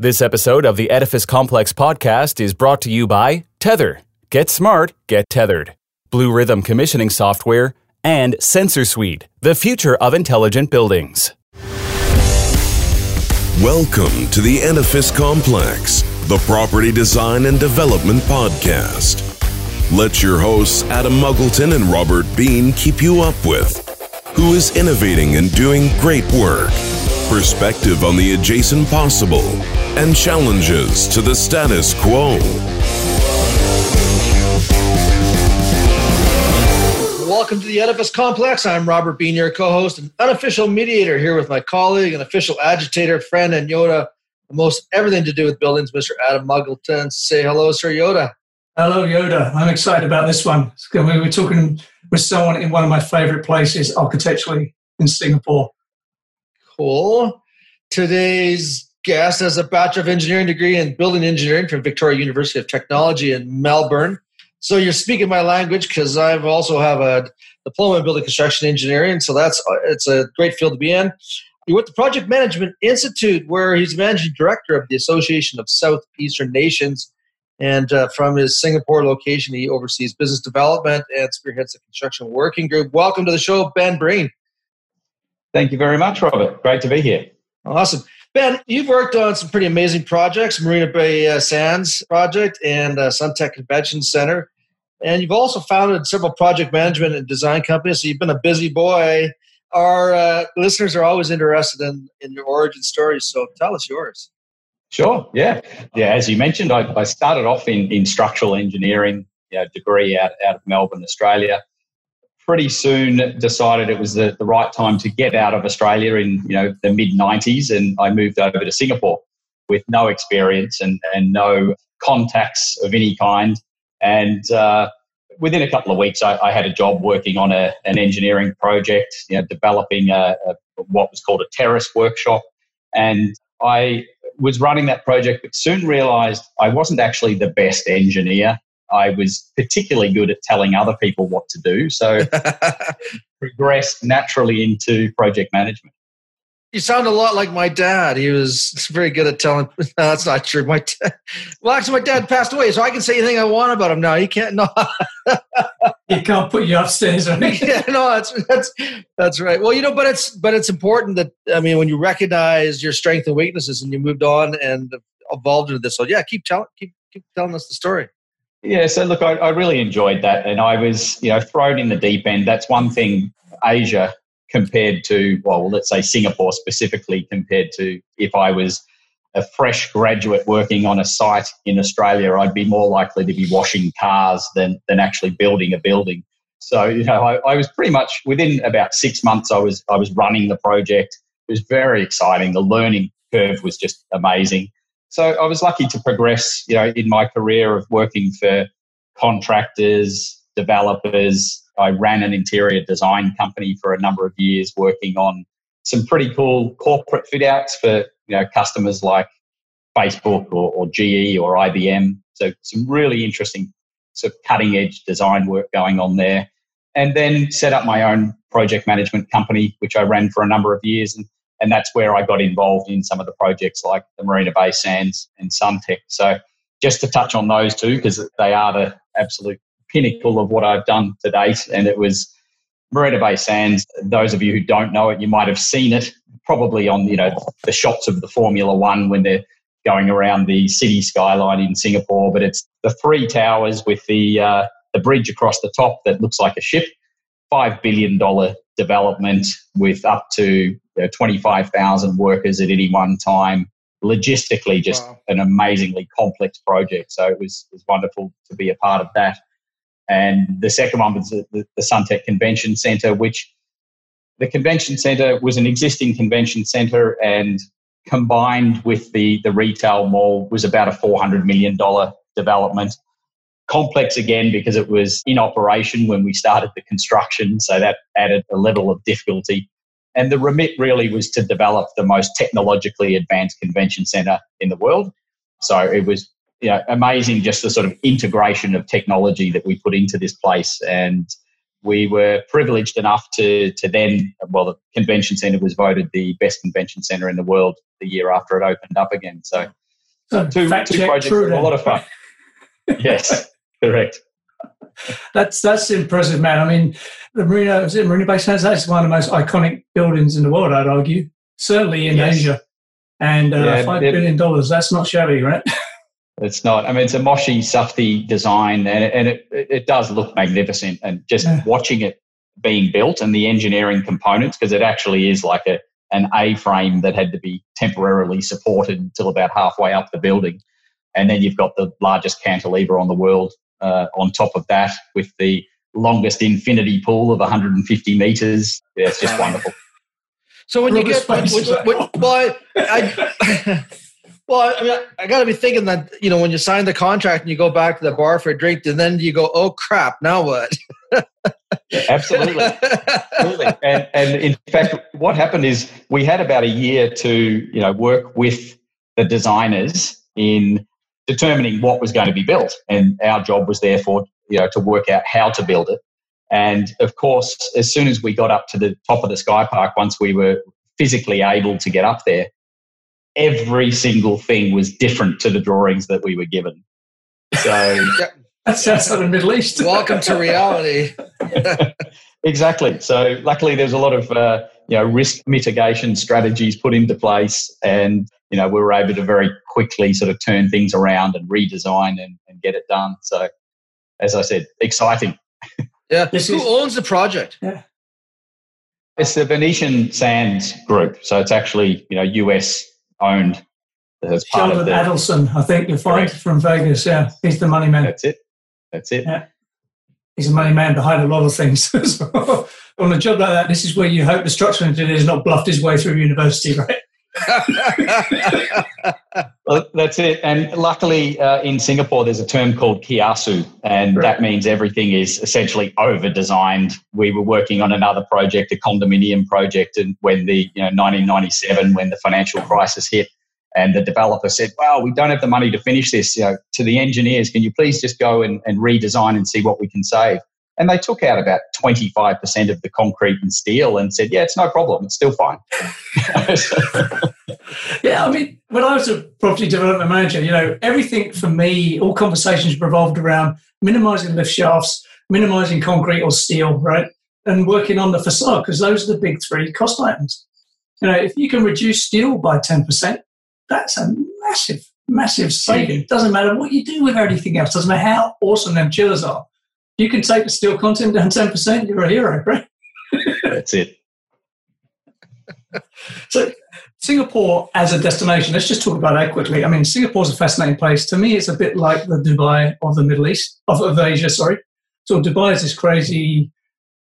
This episode of the Edifice Complex podcast is brought to you by Tether. Get smart, get tethered. Blue Rhythm commissioning software and Sensor Suite, the future of intelligent buildings. Welcome to the Edifice Complex, the property design and development podcast. Let your hosts Adam Muggleton and Robert Bean keep you up with who is innovating and doing great work, perspective on the adjacent possible, and challenges to the status quo. Welcome to the Edifice Complex. I'm Robert Bean, your co-host and unofficial mediator here with my colleague and official agitator, friend, and Yoda, most everything to do with buildings, Mr. Adam Muggleton. Say hello, Sir Yoda. Hello, Yoda. I'm excited about this one. We were talking with someone in one of my favorite places architecturally in Singapore. Cool. Today's guest has a Bachelor of Engineering degree in Building Engineering from Victoria University of Technology in Melbourne. So you're speaking my language because I also have a diploma in building construction engineering. So that's it's a great field to be in. He went to Project Management Institute, where he's managing director of the Association of Southeastern Nations. And uh, from his Singapore location, he oversees business development and spearheads the construction working group. Welcome to the show, Ben Breen. Thank you very much, Robert. Great to be here. Awesome. Ben, you've worked on some pretty amazing projects, Marina Bay uh, Sands project and uh, Suntec Convention Center. And you've also founded several project management and design companies. So you've been a busy boy. Our uh, listeners are always interested in, in your origin stories. So tell us yours. Sure. Yeah. Yeah. As you mentioned, I, I started off in, in structural engineering, you know, degree out, out of Melbourne, Australia pretty soon decided it was the, the right time to get out of Australia in you know the mid 90s and I moved over to Singapore with no experience and, and no contacts of any kind. And uh, within a couple of weeks I, I, had a job working on a, an engineering project you know developing a, a, what was called a terrace workshop. And I was running that project but soon realized I wasn't actually the best engineer I was particularly good at telling other people what to do. So progressed naturally into project management. You sound a lot like my dad. He was very good at telling. No, that's not true. My dad, well, actually, my dad passed away, so I can say anything I want about him now. He can't. No, he can't put you upstairs. Right? yeah, no, that's that's that's right. Well, you know, but it's but it's important that I mean, when you recognize your strengths and weaknesses, and you moved on and evolved into this. So yeah, keep telling keep keep telling us the story. Yeah, so look, I, I, really enjoyed that, and I was, you know, thrown in the deep end. That's one thing Asia compared to, well, let's say Singapore specifically compared to if I was a fresh graduate working on a site in Australia, I'd be more likely to be washing cars than than actually building a building. So, you know, I, I was pretty much within about six months. I was I was running the project. It was very exciting. The learning curve was just amazing. So I was lucky to progress, you know, in my career of working for contractors, developers. I ran an interior design company for a number of years, working on some pretty cool corporate fit outs for you know customers like Facebook or, or GE or IBM. So some really interesting sort of cutting edge design work going on there. And then set up my own project management company, which I ran for a number of years. And and that's where I got involved in some of the projects like the Marina Bay Sands and Suntec. So just to touch on those two, because they are the absolute pinnacle of what I've done to date. And it was Marina Bay Sands. Those of you who don't know it, you might have seen it probably on you know the shots of the Formula One when they're going around the city skyline in Singapore. But it's the three towers with the uh, the bridge across the top that looks like a ship. Five billion dollar development with up to you know, 25,000 workers at any one time. Logistically, just wow. an amazingly complex project. So it was, it was wonderful to be a part of that. And the second one was the, the, the Suntec Convention Centre, which the convention centre was an existing convention centre and combined with the, the retail mall was about a $400 million development. Complex again because it was in operation when we started the construction, so that added a level of difficulty. And the remit really was to develop the most technologically advanced convention center in the world. So it was you know, amazing just the sort of integration of technology that we put into this place. And we were privileged enough to, to then, well, the convention center was voted the best convention center in the world the year after it opened up again. So So two, two projects true that were a lot of fun. yes, correct. That's that's impressive, man. I mean, the Marina is it Marina Bay Sands? That's one of the most iconic buildings in the world, I'd argue. Certainly in Yes. Asia. And uh, Yeah, five it- billion dollars. That's not shabby, right? It's not. I mean, it's a Moshe Safdie design, and, it- and it, it does look magnificent. And just Yeah. watching it being built and the engineering components, because it actually is like a an A frame that had to be temporarily supported until about halfway up the building, and then you've got the largest cantilever on the world uh, on top of that, with the longest infinity pool of 150 meters. Yeah, it's just wonderful. So when you get when, when, when, well, I, I, well, I mean, I, got to be thinking that you know when you sign the contract and you go back to the bar for a drink, and then you go, "Oh crap, now what?" Absolutely. Absolutely. And, and in fact, what happened is we had about a year to, you know, work with the designers in determining what was going to be built. And our job was therefore, you know, to work out how to build it. And of course, as soon as we got up to the top of the Sky Park, once we were physically able to get up there, every single thing was different to the drawings that we were given. So That sounds like the Middle East. Welcome to reality. Exactly. So luckily, there's a lot of uh, you know risk mitigation strategies put into place, and you know we were able to very quickly sort of turn things around and redesign and, and get it done. So, as I said, exciting. Yeah. This Who is- owns the project? Yeah. It's the Venetian Sands Group, so it's actually you know US owned as part of Jonathan the. Adelson, I think you'll find Correct. from Vegas. Yeah, he's the money man. That's it. That's it. Yeah. He's a money man behind a lot of things. So, on a job like that, this is where you hope the structural engineer has not bluffed his way through university, right? Well, that's it. And luckily, uh, in Singapore, there's a term called kiasu, and Right. that means everything is essentially over designed. We were working on another project, a condominium project, and when the you know 1997, when the financial crisis hit, and the developer said, "Well, we don't have the money to finish this. You know, to the engineers, can you please just go and, and redesign and see what we can save?" And they took out about 25% of the concrete and steel and said, "Yeah, it's no problem. It's still fine." Yeah, I mean, when I was a property development manager, you know, everything for me, all conversations revolved around minimizing lift shafts, minimizing concrete or steel, right? And working on the facade, because those are the big three cost items. You know, if you can reduce steel by 10%, that's a massive, massive saving. Doesn't matter what you do with everything else, doesn't matter how awesome them chillers are. You can take the steel content down 10%, you're a hero, right? that's it. So, Singapore as a destination, let's just talk about that quickly. I mean, Singapore's a fascinating place. To me, it's a bit like the Dubai of the Middle East, of, of Asia, sorry. So, Dubai is this crazy.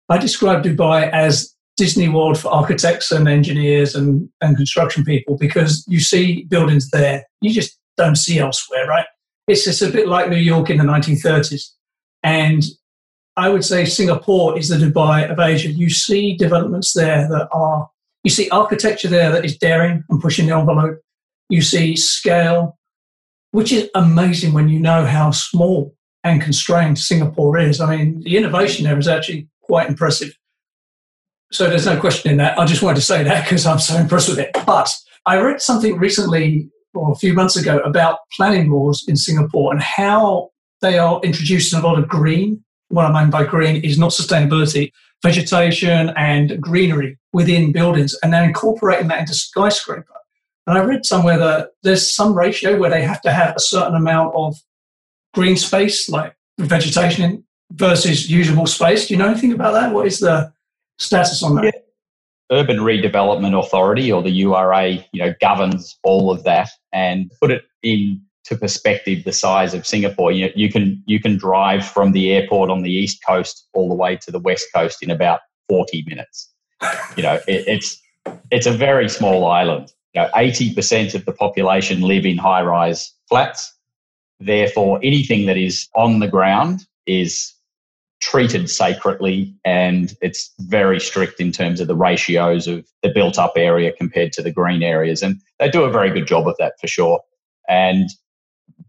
I describe Dubai as Disney World for architects and engineers and, and construction people because you see buildings there you just don't see elsewhere, right? It's just a bit like New York in the 1930s. And I would say Singapore is the Dubai of Asia. You see developments there that are you see architecture there that is daring and pushing the envelope. You see scale, which is amazing when you know how small and constrained Singapore is. I mean, the innovation there is actually quite impressive. So there's no question in that. I just wanted to say that because I'm so impressed with it. But I read something recently or a few months ago about planning laws in Singapore and how they are introducing a lot of green. What I mean by green is not sustainability, vegetation and greenery within buildings, and they're incorporating that into skyscraper. And I read somewhere that there's some ratio where they have to have a certain amount of green space, like vegetation, versus usable space. Do you know anything about that? What is the status on that? Yeah. Urban Redevelopment Authority, or the URA, you know, governs all of that. And put it into perspective, the size of Singapore. You, you can you can drive from the airport on the east coast all the way to the west coast in about forty minutes. You know, it, it's it's a very small island. You know, eighty percent of the population live in high-rise flats. Therefore, anything that is on the ground is treated sacredly and it's very strict in terms of the ratios of the built up area compared to the green areas and they do a very good job of that for sure and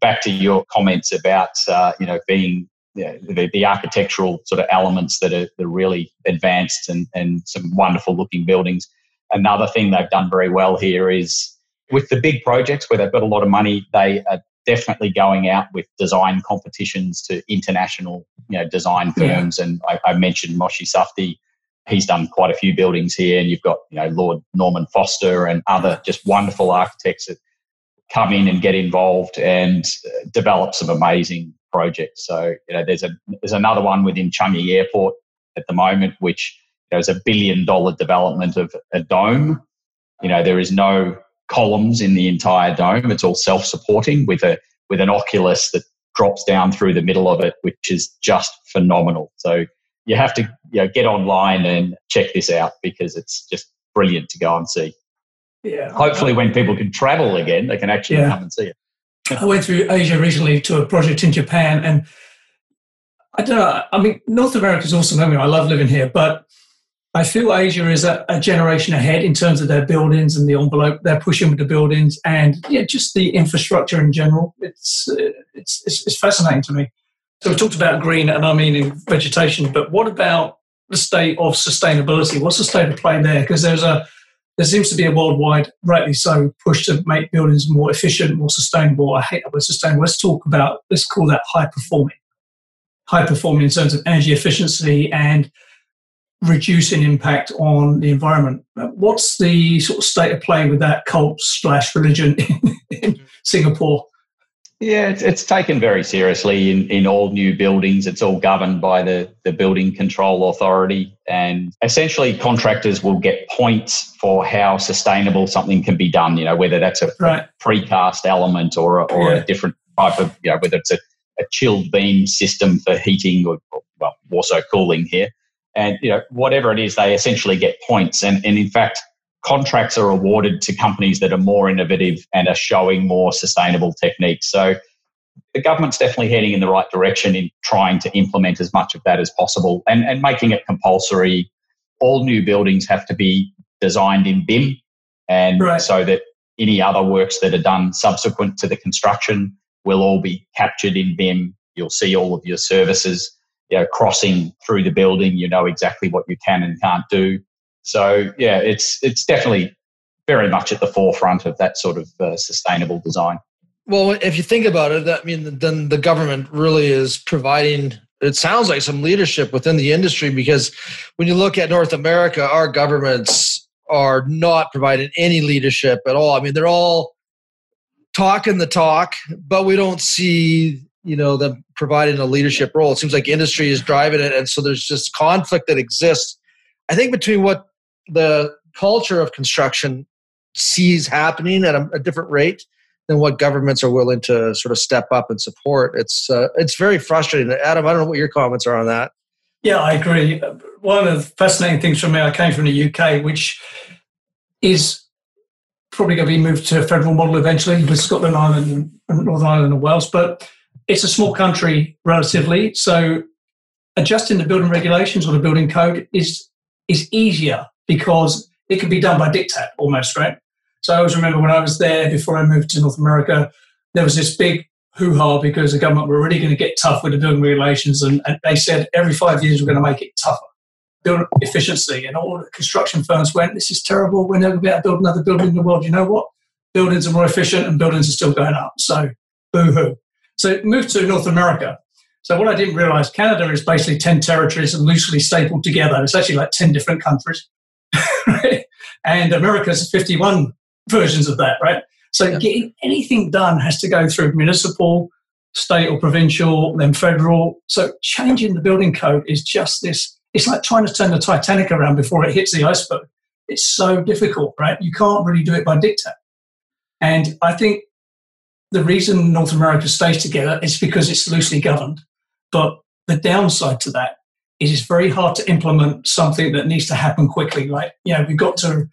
back to your comments about uh, you know being you know, the, the architectural sort of elements that are, that are really advanced and, and some wonderful looking buildings another thing they've done very well here is with the big projects where they've got a lot of money, they are definitely going out with design competitions to international you know, design firms. Yeah. And I, I, mentioned Moshe Safdie. He's done quite a few buildings here, and you've got you know Lord Norman Foster and other just wonderful architects that come in and get involved and uh, develop some amazing projects. So you know, there's a there's another one within Changi Airport at the moment, which there's a billion dollar development of a dome. You know, there is no columns in the entire dome. It's all self supporting with a with an oculus that drops down through the middle of it, which is just phenomenal. So you have to you know, get online and check this out because it's just brilliant to go and see. Yeah. Hopefully, when people can travel again, they can actually yeah. come and see it. I went through Asia recently to a project in Japan, and I don't know. I mean, North America is awesome. I mean, I love living here, but I feel Asia is a, a, generation ahead in terms of their buildings and the envelope they're pushing with the buildings, and yeah, just the infrastructure in general. It's uh, it's it's, it's fascinating to me. So we talked about green, and I mean in vegetation, but what about the state of sustainability? What's the state of play there? Because there's a there seems to be a worldwide, rightly so, push to make buildings more efficient, more sustainable. I hate that word sustainable. Let's talk about, let's call that high performing. High performing in terms of energy efficiency and reducing impact on the environment. What's the sort of state of play with that cult slash religion in, in Singapore? Yeah, it's, it's, taken very seriously in, in all new buildings. It's all governed by the, the Building Control Authority. And essentially, contractors will get points for how sustainable something can be done, you know, whether that's a right. precast element or, a, or yeah. a different type of, you know, whether it's a, a chilled beam system for heating or, or, well, also cooling here. And, you know, whatever it is, they essentially get points. And, and in fact, contracts are awarded to companies that are more innovative and are showing more sustainable techniques. So the government's definitely heading in the right direction in trying to implement as much of that as possible and, and making it compulsory. All new buildings have to be designed in BIM, and right. so that any other works that are done subsequent to the construction will all be captured in BIM. You'll see all of your services you know, crossing through the building. You know exactly what you can and can't do. So yeah, it's it's definitely very much at the forefront of that sort of uh, sustainable design. Well, if you think about it, that I mean then the government really is providing. It sounds like some leadership within the industry because when you look at North America, our governments are not providing any leadership at all. I mean, they're all talking the talk, but we don't see you know them providing a leadership role. It seems like industry is driving it, and so there's just conflict that exists. I think between what the culture of construction sees happening at a, a, different rate than what governments are willing to sort of step up and support. It's uh, it's very frustrating. Adam, I don't know what your comments are on that. Yeah, I agree. One of the fascinating things for me, I came from the UK, which is probably going to be moved to a federal model eventually with Scotland, Ireland, and Northern Ireland and Wales. But it's a small country relatively, so adjusting the building regulations or the building code is is easier because it can be done by diktat almost, right? So I always remember when I was there before I moved to North America, there was this big hoo ha because the government were really going to get tough with the building regulations, and, and they said every five years we're going to make it tougher. Build efficiency, and all the construction firms went, "This is terrible. We're never going to be able to build another building in the world." You know what? Buildings are more efficient, and buildings are still going up. So, boo hoo. So, moved to North America. So, what I didn't realize, Canada is basically 10 territories and loosely stapled together. It's actually like 10 different countries. right? And America's 51 versions of that, right? So yeah. getting anything done has to go through municipal, state or provincial, then federal. So changing the building code is just this. It's like trying to turn the Titanic around before it hits the iceberg. It's so difficult, right? You can't really do it by diktat. And I think the reason North America stays together is because it's loosely governed. But the downside to that it is very hard to implement something that needs to happen quickly. Like, you know, we've got to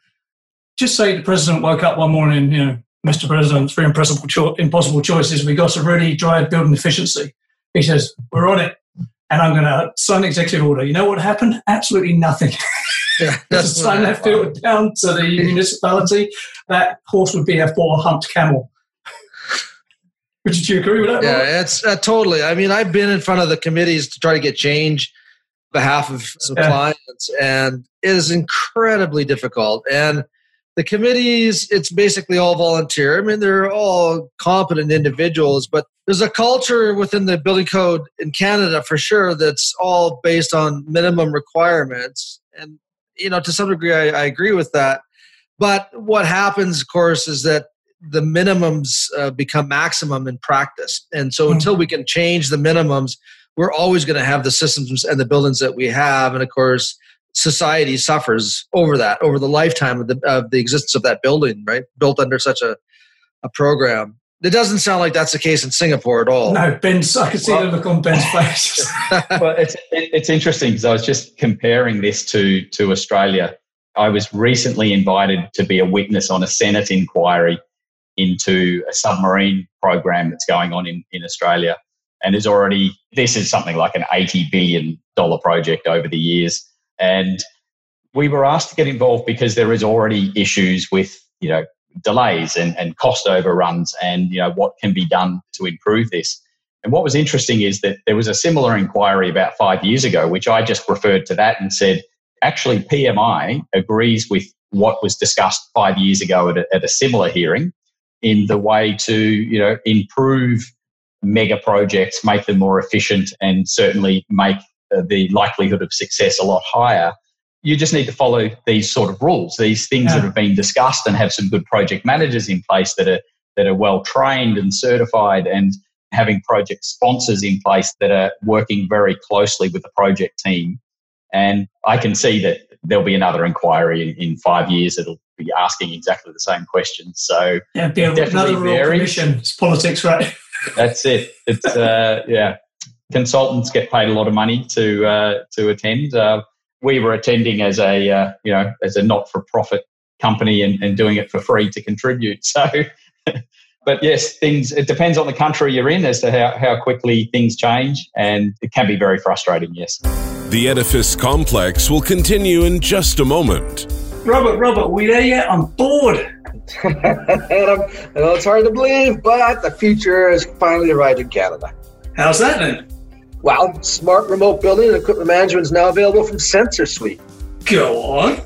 just say the president woke up one morning, you know, Mr. President, three impossible, cho- impossible choices. We've got to really drive building efficiency. He says, we're on it. And I'm going to sign executive order. You know what happened? Absolutely nothing. Yeah, that's sign that filter down to the municipality. That horse would be a four humped camel. Would you agree with that? Yeah, Robert? it's uh, totally. I mean, I've been in front of the committees to try to get change behalf of some yeah. clients, and it is incredibly difficult. And the committees, it's basically all volunteer. I mean, they're all competent individuals, but there's a culture within the building code in Canada for sure that's all based on minimum requirements. And, you know, to some degree, I, I agree with that. But what happens, of course, is that the minimums uh, become maximum in practice. And so mm-hmm. until we can change the minimums, we're always going to have the systems and the buildings that we have. And of course, society suffers over that, over the lifetime of the, of the existence of that building, right? Built under such a, a program. It doesn't sound like that's the case in Singapore at all. No, Ben's, I can see well, the look on Ben's face. well, it's, it, it's interesting because I was just comparing this to, to Australia. I was recently invited to be a witness on a Senate inquiry into a submarine program that's going on in, in Australia and is already, this is something like an $80 billion project over the years. And we were asked to get involved because there is already issues with, you know, delays and, and cost overruns and, you know, what can be done to improve this. And what was interesting is that there was a similar inquiry about five years ago, which I just referred to that and said, actually, PMI agrees with what was discussed five years ago at a, at a similar hearing in the way to, you know, improve mega projects, make them more efficient, and certainly make uh, the likelihood of success a lot higher. You just need to follow these sort of rules, these things yeah. that have been discussed, and have some good project managers in place that are that are well trained and certified, and having project sponsors in place that are working very closely with the project team. And I can see that there'll be another inquiry in, in five years that'll be asking exactly the same questions. So yeah, be another commission. It's politics, right? That's it. It's uh, yeah. Consultants get paid a lot of money to uh, to attend. Uh, we were attending as a uh, you know as a not for profit company and, and doing it for free to contribute. So. but yes, things it depends on the country you're in as to how, how quickly things change, and it can be very frustrating. Yes. The edifice complex will continue in just a moment. Robert, Robert, we there yet? I'm bored. I know it's hard to believe, but the future has finally arrived in Canada. How's that then? Well, smart remote building and equipment management is now available from Sensor Suite. Go on.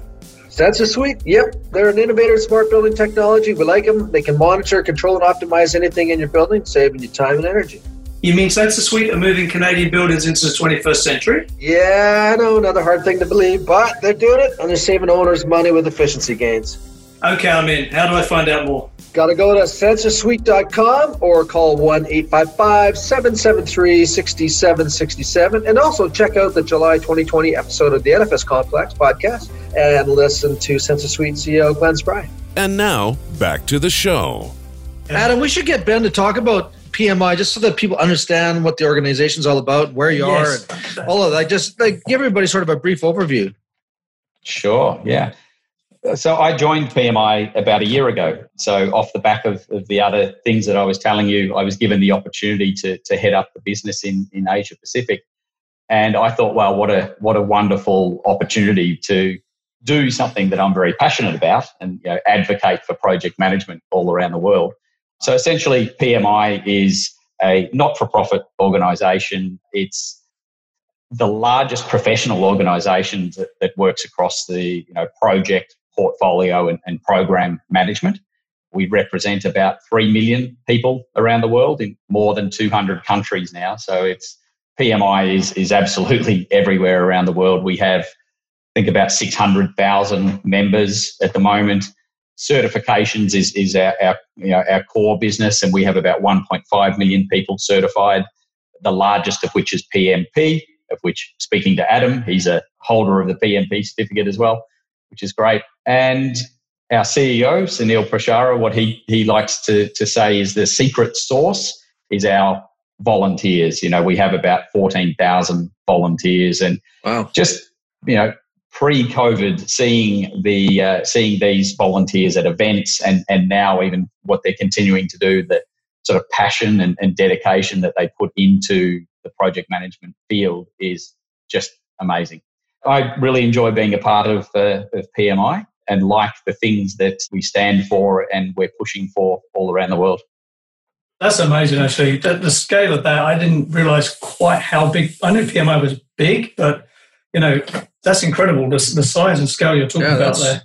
Sensor Suite? yep, they're an innovator in smart building technology. We like them. They can monitor, control, and optimize anything in your building, saving you time and energy. You mean Sensor Suite are moving Canadian buildings into the 21st century? Yeah, I know, another hard thing to believe, but they're doing it and they're saving owners money with efficiency gains. Okay, I'm in. How do I find out more? Got to go to sensorsuite.com or call 1 855 773 6767. And also check out the July 2020 episode of the Edifice Complex podcast and listen to SensorSuite CEO Glenn Spry. And now, back to the show. Adam, we should get Ben to talk about PMI just so that people understand what the organization is all about, where you yes. are, and all of that. Just like give everybody sort of a brief overview. Sure. Yeah. So I joined PMI about a year ago. So off the back of, of the other things that I was telling you, I was given the opportunity to to head up the business in in Asia Pacific, and I thought, well, what a what a wonderful opportunity to do something that I'm very passionate about and you know, advocate for project management all around the world. So essentially, PMI is a not for profit organization. It's the largest professional organization that, that, works across the you know, project, portfolio, and, and program management. We represent about 3 million people around the world in more than 200 countries now. So it's PMI is, is absolutely everywhere around the world. We have, I think, about 600,000 members at the moment certifications is, is our, our, you know, our core business, and we have about 1.5 million people certified, the largest of which is PMP, of which, speaking to Adam, he's a holder of the PMP certificate as well, which is great. And our CEO, Sunil Prashara, what he, he likes to, to say is the secret sauce is our volunteers. You know, we have about 14,000 volunteers and wow. just, you know, pre-COVID, seeing the uh, seeing these volunteers at events, and and now even what they're continuing to do, the sort of passion and, and dedication that they put into the project management field is just amazing. I really enjoy being a part of, uh, of PMI and like the things that we stand for and we're pushing for all around the world. That's amazing, actually. The, the scale of that, I didn't realize quite how big. I knew PMI was big, but you know, that's incredible. The, the size and scale you're talking yeah, about there.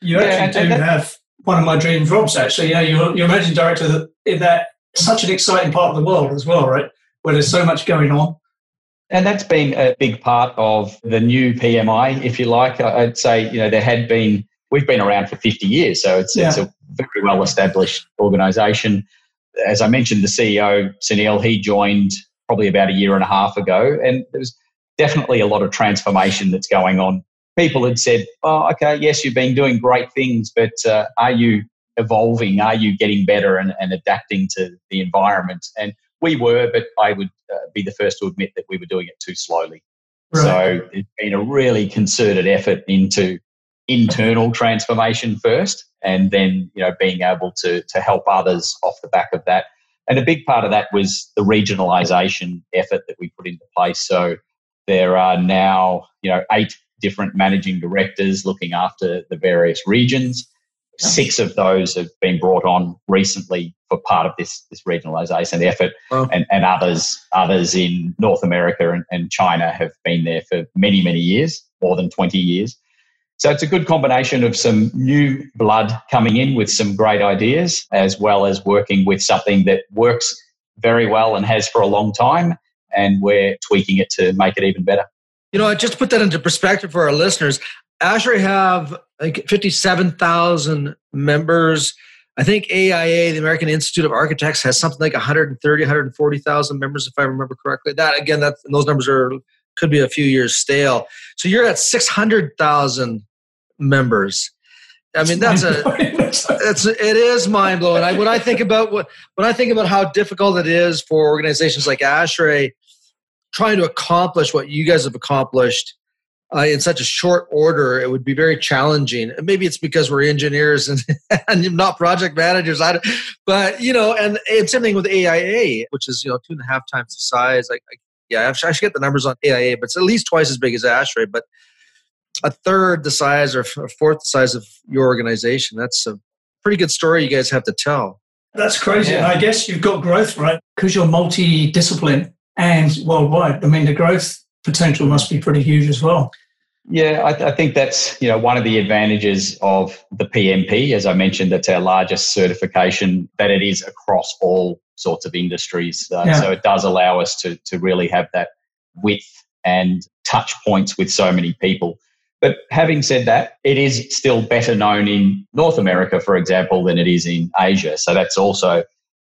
You actually yeah, do have one of my dream jobs, actually. Yeah, you're, you're managing director in that such an exciting part of the world as well, right? Where there's so much going on. And that's been a big part of the new PMI, if you like. I'd say, you know, there had been, we've been around for 50 years, so it's, yeah. it's a very well established organisation. As I mentioned, the CEO, Sunil, he joined probably about a year and a half ago, and there was definitely a lot of transformation that's going on. People had said, oh, okay, yes, you've been doing great things, but uh, are you evolving? Are you getting better and, and adapting to the environment? And we were, but I would uh, be the first to admit that we were doing it too slowly. Right. So it's been a really concerted effort into internal transformation first, and then you know being able to to help others off the back of that. And a big part of that was the regionalisation effort that we put into place. So there are now you know eight different managing directors looking after the various regions. Six of those have been brought on recently for part of this this regionalisation effort, and, and others others in North America and, and China have been there for many many years, more than twenty years. So it's a good combination of some new blood coming in with some great ideas, as well as working with something that works very well and has for a long time, and we're tweaking it to make it even better. You know, I just to put that into perspective for our listeners, ASHRAE have think 57,000 members. I think AIA, the American Institute of Architects, has something like 130, 140,000 members, if I remember correctly. That again, that those numbers are could be a few years stale. So you're at 600,000 members. I mean, that's a that's it is mind blowing. I, when I think about what when I think about how difficult it is for organizations like ASHRAE trying to accomplish what you guys have accomplished uh, in such a short order, it would be very challenging. And maybe it's because we're engineers and, and not project managers. I, but you know, and, and same thing with AIA, which is you know two and a half times the size. I, I yeah, I should, I should get the numbers on AIA, but it's at least twice as big as ASHRAE, but a third the size or a fourth the size of your organization. That's a pretty good story you guys have to tell. That's crazy. Yeah. I guess you've got growth, right? Because you're multi-discipline and worldwide. I mean, the growth potential must be pretty huge as well. Yeah, I, I, think that's you know one of the advantages of the PMP, as I mentioned, that's our largest certification. That it is across all sorts of industries, uh, yeah. so it does allow us to to really have that width and touch points with so many people. But having said that, it is still better known in North America, for example, than it is in Asia. So that's also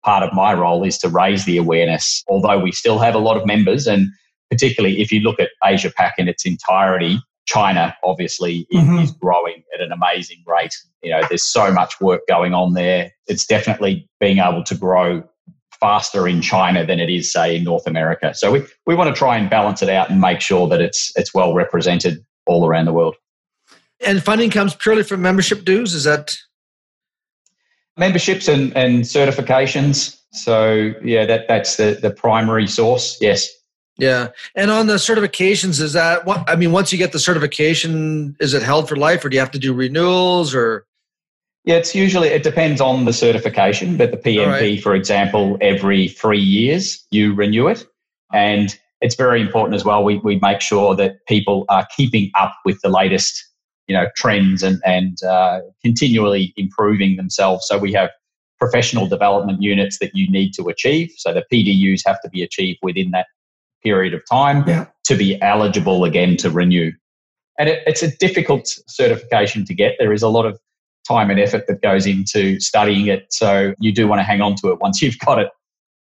part of my role is to raise the awareness. Although we still have a lot of members and particularly if you look at Asia Pac in its entirety, China obviously mm-hmm. is growing at an amazing rate. You know, there's so much work going on there. It's definitely being able to grow faster in China than it is, say, in North America. So we, we want to try and balance it out and make sure that it's it's well represented all around the world. And funding comes purely from membership dues. Is that memberships and, and certifications? So yeah, that that's the the primary source. Yes. Yeah. And on the certifications, is that what I mean, once you get the certification, is it held for life or do you have to do renewals or? Yeah, it's usually, it depends on the certification, but the PMP, right. for example, every three years you renew it. And it's very important as well. We, we make sure that people are keeping up with the latest, you know, trends and, and uh, continually improving themselves. So we have professional development units that you need to achieve. So the PDUs have to be achieved within that period of time yeah. to be eligible again to renew. And it, it's a difficult certification to get. There is a lot of time and effort that goes into studying it. So you do want to hang on to it once you've got it.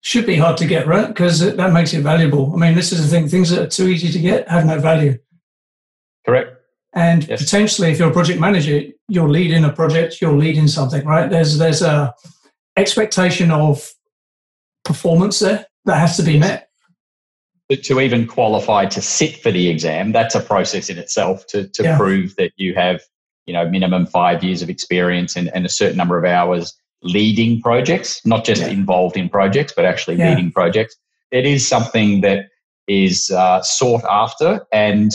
Should be hard to get, right? Because that makes it valuable. I mean, this is the thing things that are too easy to get have no value. Correct. And yes. potentially, if you're a project manager, you're leading a project, you're leading something, right? There's there's a expectation of performance there that has to be met to even qualify to sit for the exam, that's a process in itself to, to yeah. prove that you have, you know, minimum five years of experience and, and a certain number of hours leading projects, not just yeah. involved in projects, but actually yeah. leading projects. It is something that is uh, sought after. And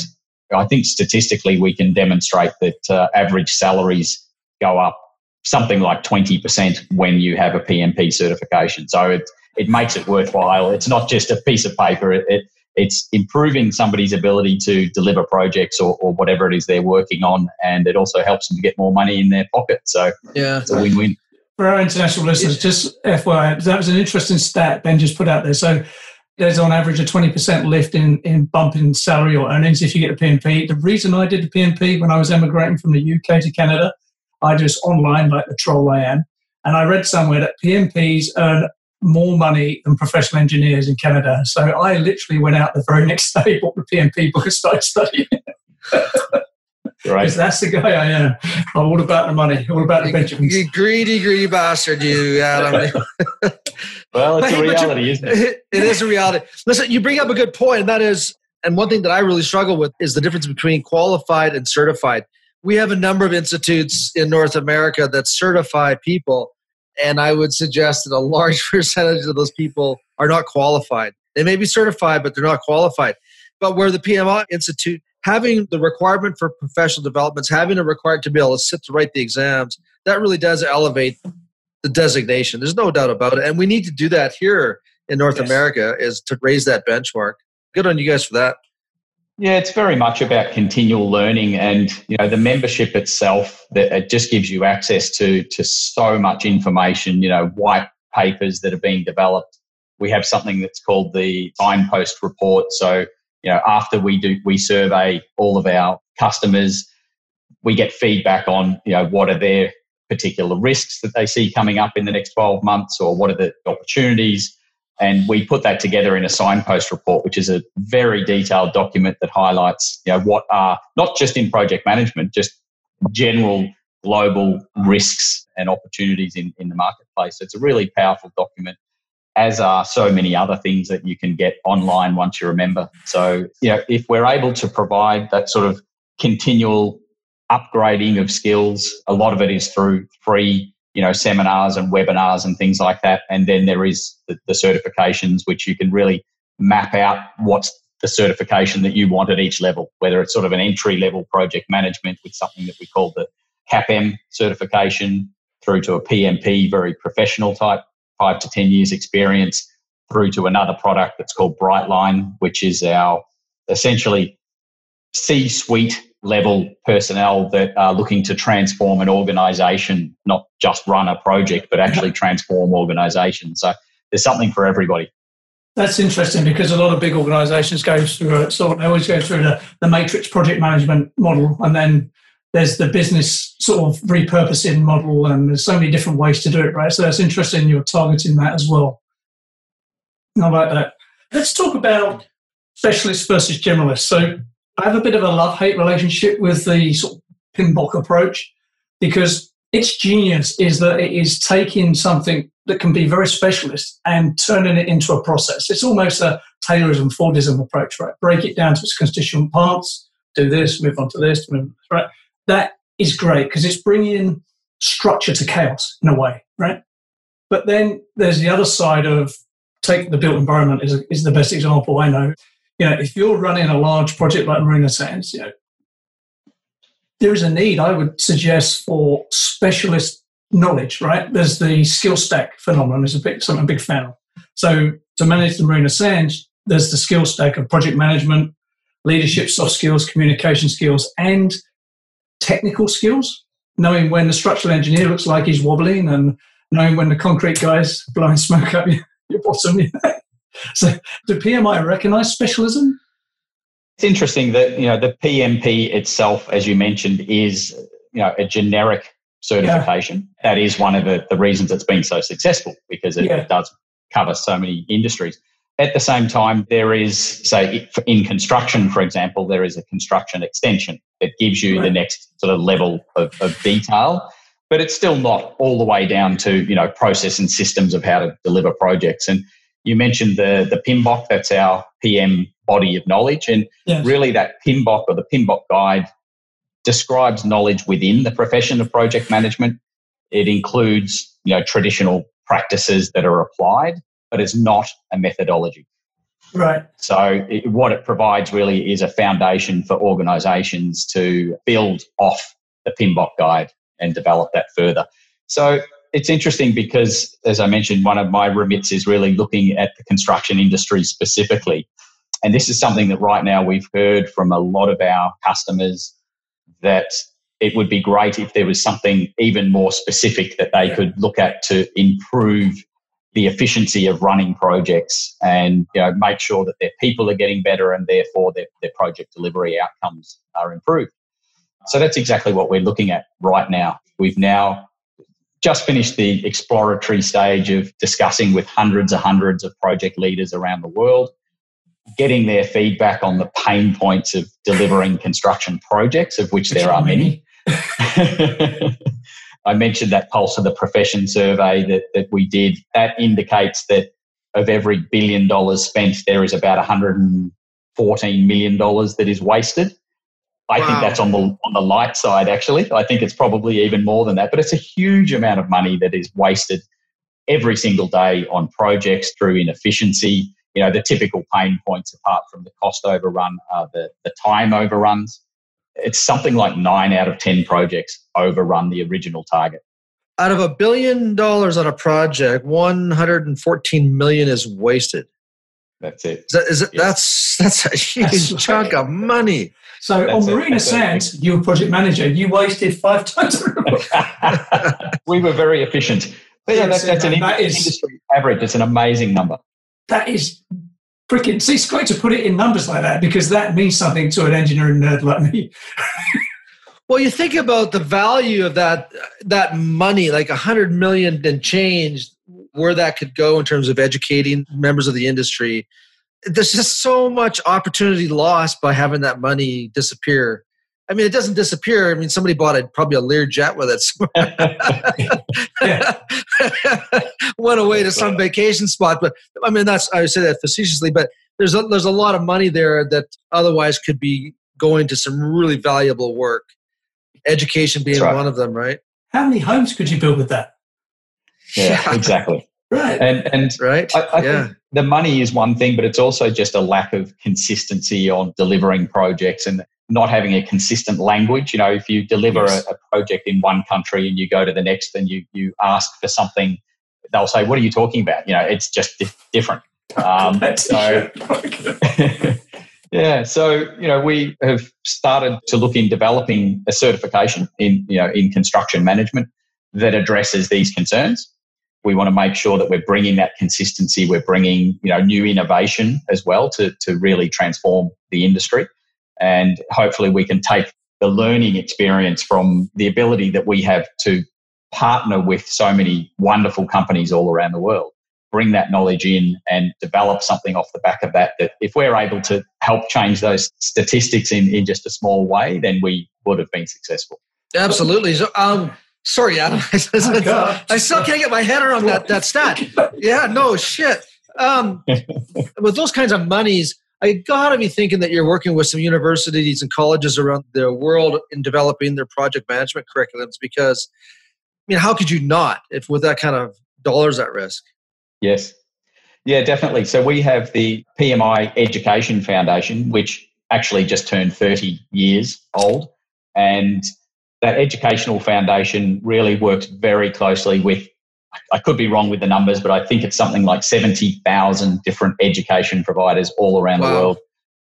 I think statistically, we can demonstrate that uh, average salaries go up something like 20% when you have a PMP certification. So it, it makes it worthwhile. It's not just a piece of paper. It, it, it's improving somebody's ability to deliver projects or, or whatever it is they're working on. And it also helps them to get more money in their pocket. So yeah, it's a win win. For our international listeners, just FYI, that was an interesting stat Ben just put out there. So there's on average a 20% lift in, in bump in salary or earnings if you get a PMP. The reason I did the PMP when I was emigrating from the UK to Canada, I just online like the troll I am. And I read somewhere that PMPs earn more money than professional engineers in Canada. So I literally went out the very next day, bought the PMP book, and started studying. Right. That's the guy I am. I'm all about the money, all about the Benjamins. You greedy, greedy bastard, you, Adam. well, it's a reality, isn't it? It is a reality. Listen, you bring up a good point, and that is, and one thing that I really struggle with is the difference between qualified and certified. We have a number of institutes in North America that certify people, and I would suggest that a large percentage of those people are not qualified. They may be certified, but they're not qualified. But where the PMI Institute having the requirement for professional developments, having a requirement to be able to sit to write the exams, that really does elevate the designation. There's no doubt about it. And we need to do that here in North yes. America is to raise that benchmark. Good on you guys for that. Yeah, it's very much about continual learning and you know the membership itself that it just gives you access to to so much information, you know, white papers that are being developed. We have something that's called the signpost report. So you know, after we do, we survey all of our customers, we get feedback on, you know, what are their particular risks that they see coming up in the next 12 months or what are the opportunities. And we put that together in a signpost report, which is a very detailed document that highlights, you know, what are not just in project management, just general global risks and opportunities in, in the marketplace. So it's a really powerful document as are so many other things that you can get online once you're a member. So, you know, if we're able to provide that sort of continual upgrading of skills, a lot of it is through free, you know, seminars and webinars and things like that. And then there is the, the certifications, which you can really map out what's the certification that you want at each level, whether it's sort of an entry level project management with something that we call the CAPM certification through to a PMP, very professional type five to 10 years experience through to another product that's called Brightline, which is our essentially C suite level personnel that are looking to transform an organization, not just run a project, but actually transform organizations. So there's something for everybody. That's interesting because a lot of big organizations go through a sort they always go through the, the matrix project management model and then there's the business sort of repurposing model, and there's so many different ways to do it, right? So that's interesting. You're targeting that as well. I like that. Let's talk about specialists versus generalists. So I have a bit of a love hate relationship with the sort of approach because its genius is that it is taking something that can be very specialist and turning it into a process. It's almost a Taylorism, Fordism approach, right? Break it down to its constituent parts, do this, move on to this, right? that is great because it's bringing structure to chaos in a way, right? But then there's the other side of take the built environment is, is the best example I know. You know, if you're running a large project like Marina Sands, you know, there is a need, I would suggest, for specialist knowledge, right? There's the skill stack phenomenon is a big something I'm a big fan of. So to manage the Marina Sands, there's the skill stack of project management, leadership, soft skills, communication skills, and technical skills, knowing when the structural engineer looks like he's wobbling and knowing when the concrete guy's blowing smoke up your, your bottom. so, do PMI recognize specialism? It's interesting that you know the PMP itself, as you mentioned, is you know a generic certification. Yeah. That is one of the, the reasons it's been so successful because it, yeah. it does cover so many industries. At the same time, there is, say, in construction, for example, there is a construction extension that gives you right. the next sort of level of, of detail, but it's still not all the way down to, you know, process and systems of how to deliver projects. And you mentioned the, the PMBOK, that's our PM body of knowledge. And yes. really that PMBOK or the PMBOK guide describes knowledge within the profession of project management. It includes, you know, traditional practices that are applied but it's not a methodology. Right. So, it, what it provides really is a foundation for organizations to build off the PMBOK guide and develop that further. So, it's interesting because, as I mentioned, one of my remits is really looking at the construction industry specifically. And this is something that right now we've heard from a lot of our customers that it would be great if there was something even more specific that they could look at to improve the efficiency of running projects and you know make sure that their people are getting better and therefore their, their project delivery outcomes are improved. So that's exactly what we're looking at right now. We've now just finished the exploratory stage of discussing with hundreds and hundreds of project leaders around the world, getting their feedback on the pain points of delivering construction projects, of which there are many. I mentioned that Pulse of the Profession survey that, that we did. That indicates that of every billion dollars spent, there is about $114 million that is wasted. I wow. think that's on the on the light side. Actually, I think it's probably even more than that. But it's a huge amount of money that is wasted every single day on projects through inefficiency. You know, the typical pain points apart from the cost overrun are the the time overruns it's something like nine out of 10 projects overrun the original target. Out of a billion dollars on a project, 114 million is wasted. That's it. Is that, is it yes. That's that's a huge that's chunk right. of money. So that's on Marina Sands, you were project manager. You wasted five times. we were very efficient. But yeah, that's, that's an that industry is, average. It's an amazing number. That is freaking see it's great to put it in numbers like that because that means something to an engineering nerd like me well you think about the value of that that money like a hundred million and change where that could go in terms of educating members of the industry there's just so much opportunity lost by having that money disappear I mean, it doesn't disappear. I mean, somebody bought a, probably a Lear jet with it. Went away to some vacation spot. But I mean, that's I say that facetiously. But there's a, there's a lot of money there that otherwise could be going to some really valuable work. Education being right. one of them, right? How many homes could you build with that? Yeah, yeah. exactly. Right. And and right. I, I yeah. think the money is one thing, but it's also just a lack of consistency on delivering projects and not having a consistent language. You know, if you deliver yes. a, a, project in one country and you go to the next and you you ask for something, they'll say, "What are you talking about?" You know, it's just di- different. Um, so, yeah, so you know, we have started to look in developing a certification in you know in construction management that addresses these concerns. We want to make sure that we're bringing that consistency. We're bringing you know new innovation as well to to really transform the industry. And hopefully, we can take the learning experience from the ability that we have to partner with so many wonderful companies all around the world, bring that knowledge in and develop something off the back of that. That if we're able to help change those statistics in, in just a small way, then we would have been successful. Absolutely. So, um, sorry, Adam. oh, I still can't get my head around that, that stat. Yeah, no shit. Um, with those kinds of monies, I gotta be thinking that you're working with some universities and colleges around the world in developing their project management curriculums because I mean, how could you not if with that kind of dollars at risk? Yes. Yeah, definitely. So we have the PMI Education Foundation, which actually just turned 30 years old. And that educational foundation really works very closely with I could be wrong with the numbers, but I think it's something like 70,000 different education providers all around wow. the world.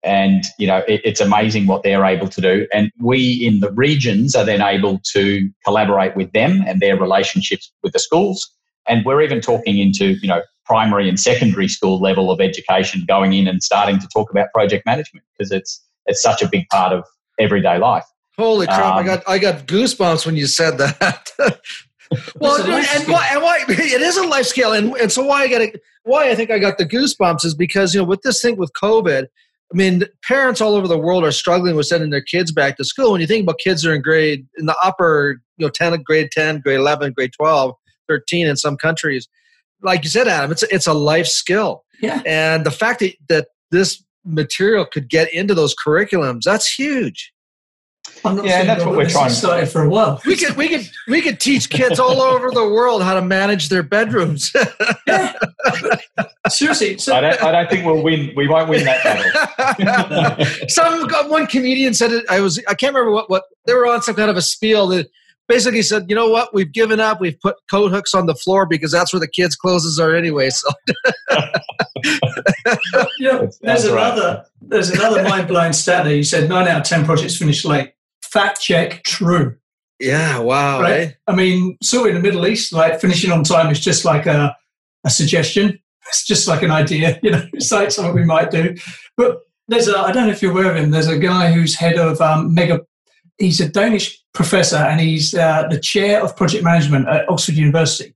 And, you know, it, it's amazing what they're able to do. And we in the regions are then able to collaborate with them and their relationships with the schools. And we're even talking into, you know, primary and secondary school level of education going in and starting to talk about project management because it's, it's such a big part of everyday life. Holy crap! Um, I got I got goosebumps when you said that. well, and why, and why it is a life scale, and, and so why I got why I think I got the goosebumps is because you know with this thing with COVID, I mean parents all over the world are struggling with sending their kids back to school. When you think about kids are in grade in the upper you know ten grade ten, grade eleven, grade 12, 13 in some countries, like you said, Adam, it's it's a life skill. Yeah, and the fact that that this material could get into those curriculums that's huge yeah, that's what we're trying. to Started for a while. We could we could we could teach kids all over the world how to manage their bedrooms. yeah. Seriously, so, I, don't, I don't think we'll win. We won't win that battle. some one comedian said it. I was I can't remember what what they were on some kind of a spiel that basically said, you know what, we've given up. We've put coat hooks on the floor because that's where the kids' clothes are anyway. So yeah, there's That's right. another there's another mind blowing stat there. You said nine out of ten projects finish late. Fact check, true. Yeah, wow. Right. eh? I mean, so in the Middle East, like finishing on time is just like a, a suggestion. It's just like an idea, you know, it's like something we might do. But there's a, I don't know if you're aware of him, there's a guy who's head of um, Mega, he's a Danish professor and he's uh, the chair of project management at Oxford University.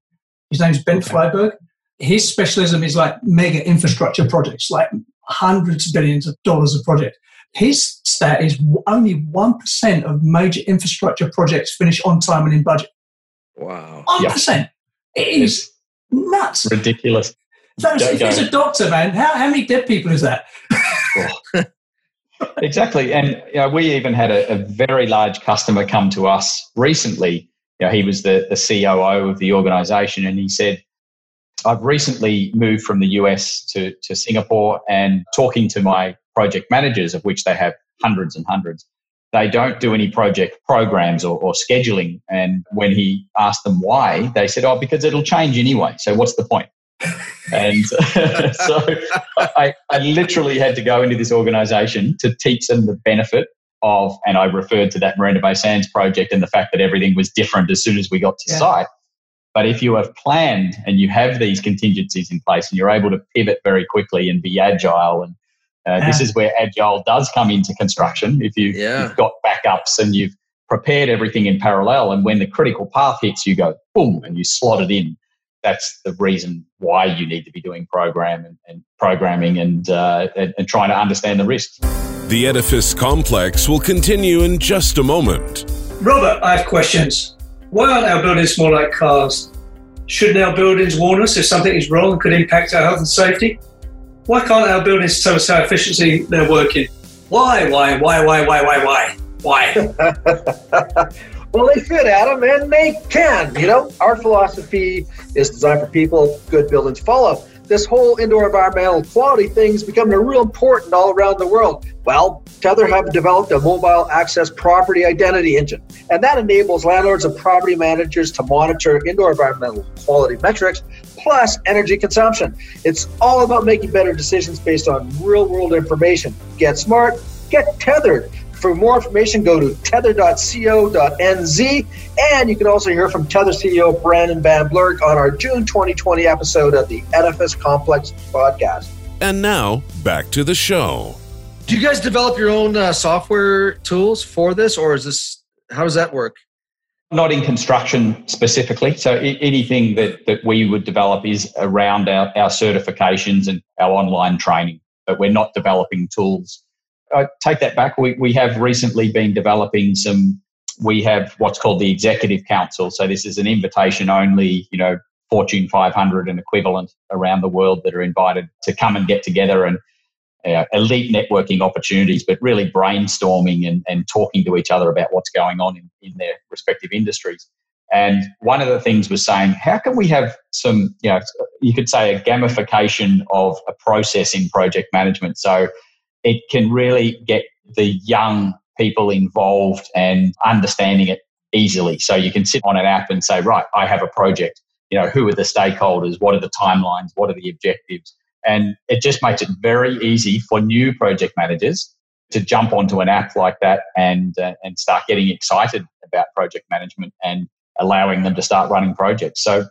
His name's Ben Flyvbjerg. His specialism is like mega infrastructure projects, like hundreds of billions of dollars of project. His stat is only 1% of major infrastructure projects finish on time and in budget. Wow. One Yeah. percent. It is It's nuts. ridiculous. That's, Don't if he's a doctor, man, how, how many dead people is that? Exactly. And you know, we even had a, a very large customer come to us recently. You know, he was the, the COO of the organization and he said, I've recently moved from the US to, to Singapore and talking to my project managers, of which they have hundreds and hundreds. They don't do any project programs or, or scheduling. And when he asked them why, they said, Oh, because it'll change anyway. So what's the point? And so I, I literally had to go into this organization to teach them the benefit of, and I referred to that Marina Bay Sands project and the fact that everything was different as soon as we got to Yeah. site. But if you have planned and you have these contingencies in place and you're able to pivot very quickly and be agile, and uh, this is where agile does come into construction. If you, Yeah. you've got backups and you've prepared everything in parallel, and when the critical path hits, you go boom and you slot it in that's the reason why you need to be doing program and, and programming and, uh, and and trying to understand the risks. The Edifice Complex will continue in just a moment. Robert, I have questions. Why aren't our buildings more like cars? Shouldn't our buildings warn us if something is wrong and could impact our health and safety? Why can't our buildings tell us how efficiently they're working? Why, why, why, why, why, why, why? Why? well, they fit, Adam, and they can. You know, our philosophy is designed for people, good buildings follow. This whole indoor environmental quality thing is becoming real important all around the world. Well, Tether have developed a mobile access property identity engine, and that enables landlords and property managers to monitor indoor environmental quality metrics plus energy consumption. It's all about making better decisions based on real world information. Get smart, get tethered. For more information, go to tether.co.nz. And you can also hear from Tether CEO Brandon Van Blerk on our June 2020 episode of the Edifice Complex podcast. And now, back to the show. Do you guys develop your own uh, software tools for this, or is this how does that work? Not in construction specifically. So I- anything that, that we would develop is around our, our certifications and our online training, but we're not developing tools. I take that back. We, we have recently been developing some, we have what's called the Executive Council. So this is an invitation only, you know, Fortune 500 and equivalent around the world that are invited to come and get together and uh, elite networking opportunities, but really brainstorming and, and talking to each other about what's going on in, in their respective industries. And one of the things was saying, how can we have some, you know, you could say a gamification of a process in project management? So it can really get the young people involved and understanding it easily. So you can sit on an app and say, right, I have a project. You know, who are the stakeholders? What are the timelines? What are the objectives? And it just makes it very easy for new project managers to jump onto an app like that and uh, and start getting excited about project management and allowing them to start running projects. So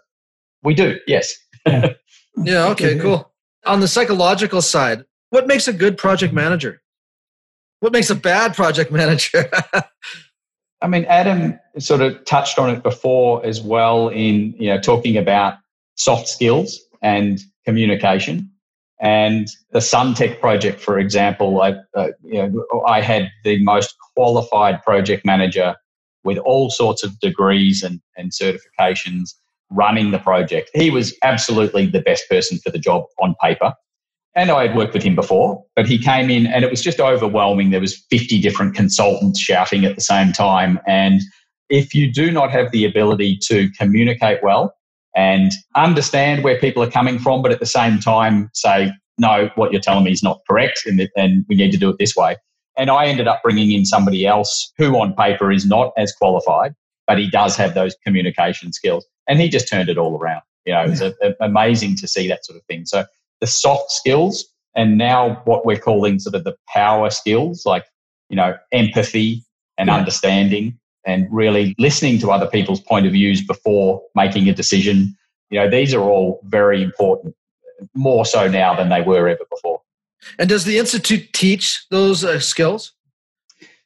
we do, yes. Yeah, okay, cool. On the psychological side, what makes a good project manager? What makes a bad project manager? I mean, Adam sort of touched on it before as well in you know talking about soft skills and communication. And the Suntec project, for example, I, uh, you know, I had the most qualified project manager with all sorts of degrees and, and certifications running the project. He was absolutely the best person for the job on paper. And I had worked with him before, but he came in and it was just overwhelming. There was 50 different consultants shouting at the same time. And if you do not have the ability to communicate well and understand where people are coming from, but at the same time say, no, what you're telling me is not correct and, and we need to do it this way. And I ended up bringing in somebody else who on paper is not as qualified, but he does have those communication skills. And he just turned it all around. You know, it's a, a- amazing to see that sort of thing. So the soft skills And now what we're calling sort of the power skills, like, you know, empathy and yeah. understanding and really listening to other people's point of views before making a decision. You know, these are all very important, more so now than they were ever before. And does the Institute teach those uh, skills?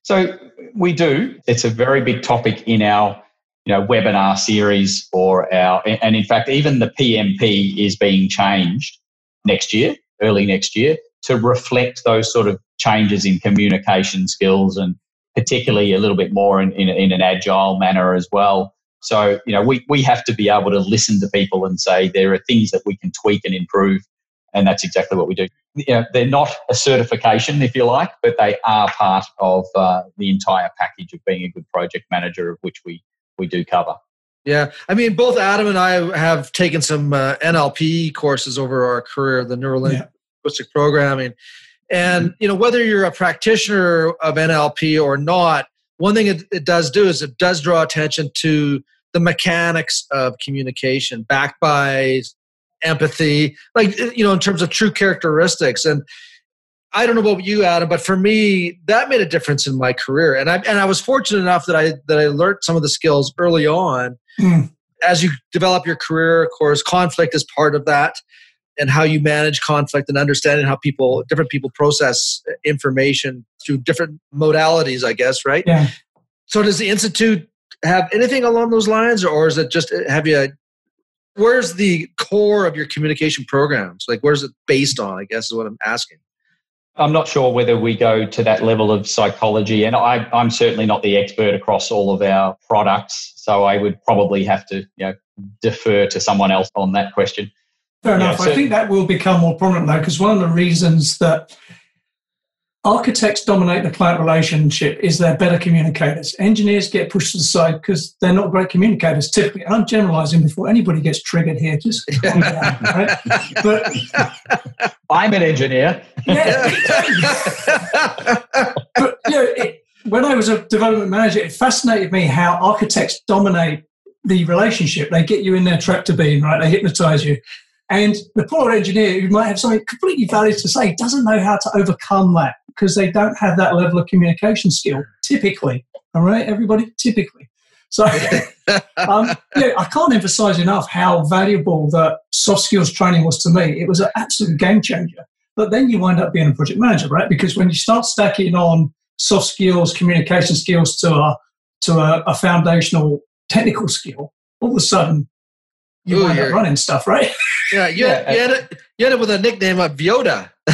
So we do. It's a very big topic in our you know webinar series or our and in fact even the PMP is being changed next year, early next year, to reflect those sort of changes in communication skills and particularly a little bit more in, in, in an agile manner as well. So, you know, we, we have to be able to listen to people and say there are things that we can tweak and improve. And that's exactly what we do. You know, they're not a certification, if you like, but they are part of uh, the entire package of being a good project manager, of which we, we do cover. Yeah, I mean, both Adam and I have taken some uh, NLP courses over our career, the neuro linguistic yeah. programming, and you know whether you're a practitioner of NLP or not, one thing it, it does do is it does draw attention to the mechanics of communication, backed by empathy, like you know, in terms of true characteristics. And I don't know about you, Adam, but for me, that made a difference in my career. And I and I was fortunate enough that I that I learned some of the skills early on. Mm. As you develop your career, of course, conflict is part of that and how you manage conflict and understanding how people different people process information through different modalities i guess right yeah so does the institute have anything along those lines or is it just have you where's the core of your communication programs like where's it based on i guess is what i'm asking i'm not sure whether we go to that level of psychology and I, i'm certainly not the expert across all of our products so i would probably have to you know defer to someone else on that question Fair enough. Yeah, so, I think that will become more prominent though, because one of the reasons that architects dominate the client relationship is they're better communicators. Engineers get pushed to the side because they're not great communicators typically. And I'm generalizing before anybody gets triggered here. Just calm down, right? But I'm an engineer. Yeah. but you know, it, when I was a development manager, it fascinated me how architects dominate the relationship. They get you in their tractor beam, right? They hypnotize you. And the poor engineer who might have something completely valid to say doesn't know how to overcome that because they don't have that level of communication skill, typically. All right, everybody, typically. So um, yeah, I can't emphasize enough how valuable that soft skills training was to me. It was an absolute game changer. But then you wind up being a project manager, right? Because when you start stacking on soft skills, communication skills to a to a, a foundational technical skill, all of a sudden you Ooh, wind up running stuff, right? Yeah, you, yeah. you, ended, you ended with a nickname of Yoda.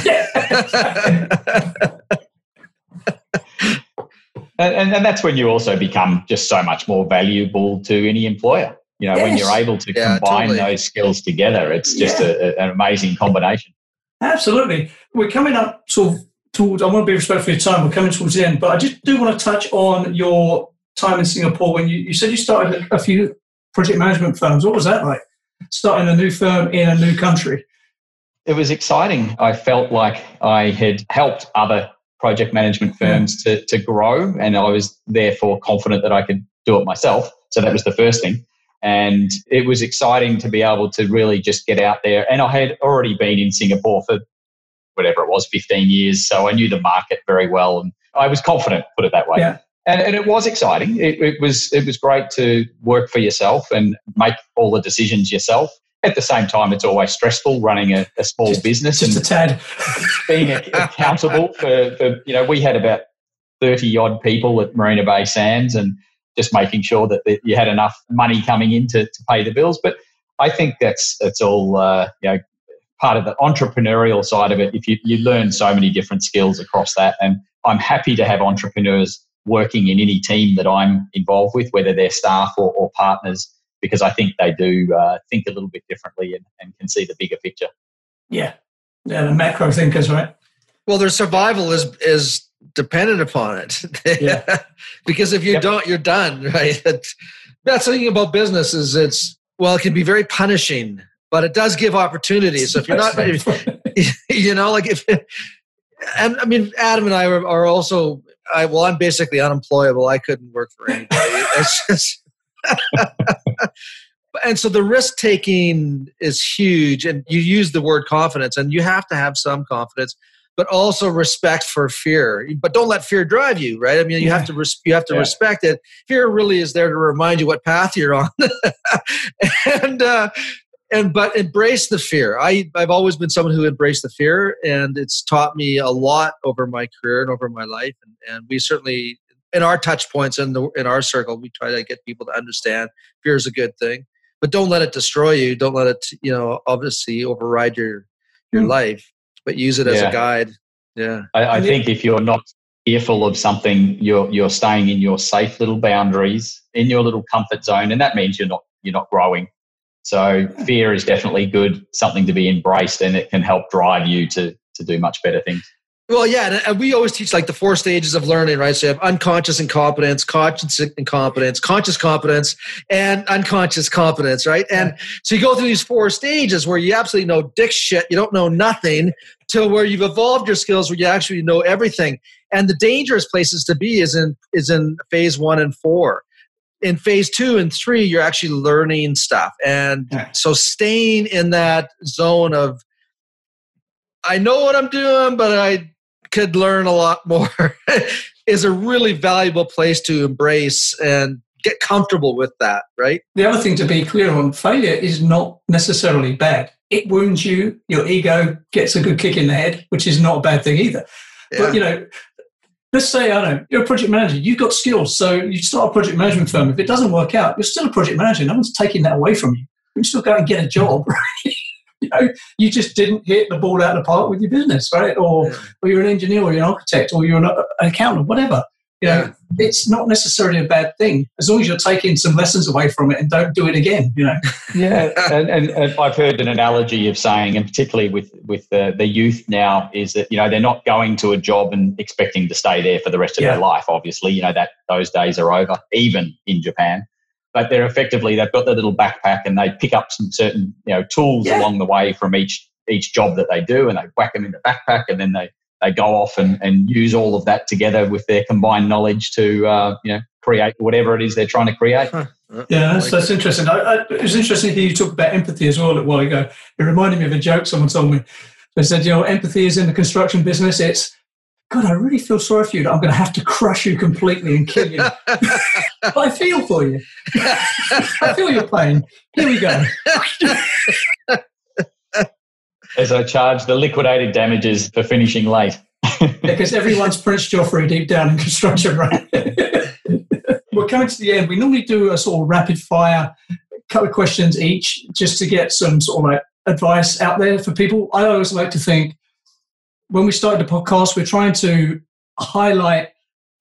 and, and, that's when you also become just so much more valuable to any employer. You know, yes. when you're able to yeah, combine totally. those skills together, it's just yeah. a, a, an amazing combination. Absolutely. We're coming up sort of towards, I want to be respectful of your time, we're coming towards the end, but I just do want to touch on your time in Singapore when you, you said you started a few project management firms. What was that like? Starting a new firm in a new country? It was exciting. I felt like I had helped other project management firms to, to grow, and I was therefore confident that I could do it myself. So that was the first thing. And it was exciting to be able to really just get out there. And I had already been in Singapore for whatever it was, 15 years. So I knew the market very well. And I was confident, put it that way. Yeah and, and it was exciting. It, it, was it was great to work for yourself and make all the decisions yourself. At the same time, it's always stressful running a, a small just, business just and a tad being accountable for, for you know we had about thirty odd people at Marina Bay Sands and just making sure that, that you had enough money coming in to, to pay the bills. But I think that's that's all uh, you know part of the entrepreneurial side of it. If you you learn so many different skills across that, and I'm happy to have entrepreneurs working in any team that I'm involved with, whether they're staff or, or partners, because I think they do uh, think a little bit differently and, and can see the bigger picture. Yeah, yeah, the macro thinkers, right? Well, their survival is is dependent upon it. Yeah. because if you yep. don't, you're done, right? That's the thing about business is it's well, it can be very punishing, but it does give opportunities. So if you're not, you know, like if, and I mean, Adam and I are, are also I, well, I'm basically unemployable. I couldn't work for anybody. it's just, and so the risk taking is huge and you use the word confidence and you have to have some confidence but also respect for fear but don't let fear drive you right i mean you have to res- you have to Yeah. respect it fear really is there to remind you what path you're on and uh and but embrace the fear i i've always been someone who embraced the fear and it's taught me a lot over my career and over my life and, and we certainly in our touch points in the in our circle we try to get people to understand fear is a good thing but don't let it destroy you don't let it you know obviously override your your Mm. life but use it as Yeah. a guide yeah I, I And think if you're not fearful of something, you're you're staying in your safe little boundaries, in your little comfort zone, and that means you're not you're not growing. So fear is definitely good, something to be embraced, and it can help drive you to to do much better things. Well, yeah, and- we always teach like the four stages of learning, right? So you have unconscious incompetence, conscious incompetence, conscious competence, and unconscious competence, right? And so you go through these four stages where you absolutely know dick shit, you don't know nothing, to where you've evolved your skills where you actually know everything. And the dangerous places to be is in is in phase one and four. In phase two and three, you're actually learning stuff. And Yeah. so staying in that zone of I know what I'm doing, but I could learn a lot more is a really valuable place to embrace and get comfortable with that, right? The other thing to be clear on failure is not necessarily bad. It wounds you, your ego gets a good kick in the head, which is not a bad thing either. But you know, let's say I don't know, you're a project manager, you've got skills, so you start a project management firm. If it doesn't work out, you're still a project manager. No one's taking that away from you. You can still go and get a job, right? you know, you just didn't hit the ball out of the park with your business, right? Or, or you're an engineer, or you're an architect, or you're an, an accountant, whatever. You know, it's not necessarily a bad thing as long as you're taking some lessons away from it and don't do it again. You know, Yeah, and, and, and I've heard an analogy of saying, and particularly with with the, the youth now, is that you know they're not going to a job and expecting to stay there for the rest of Yeah. their life. Obviously, you know that those days are over, even in Japan. But they're effectively they've got their little backpack and they pick up some certain you know tools Yeah. along the way from each each job that they do, and they whack them in the backpack, and then they they go off and, and use all of that together with their combined knowledge to uh, you know create whatever it is they're trying to create. Yeah, that's, that's interesting. I, I, it was interesting that you talked about empathy as well a while ago. It reminded me of a joke someone told me. They said, you know, empathy is in the construction business. It's, God, I really feel sorry for you I'm going to have to crush you completely and kill you. but I feel for you. I feel your pain. Here we go. As I charge the liquidated damages for finishing late. Because everyone's Prince Joffrey deep down in construction, right? We're coming to the end. We normally do a sort of rapid fire, couple of questions each, just to get some sort of like advice out there for people. I always like to think when we started the podcast, we're trying to highlight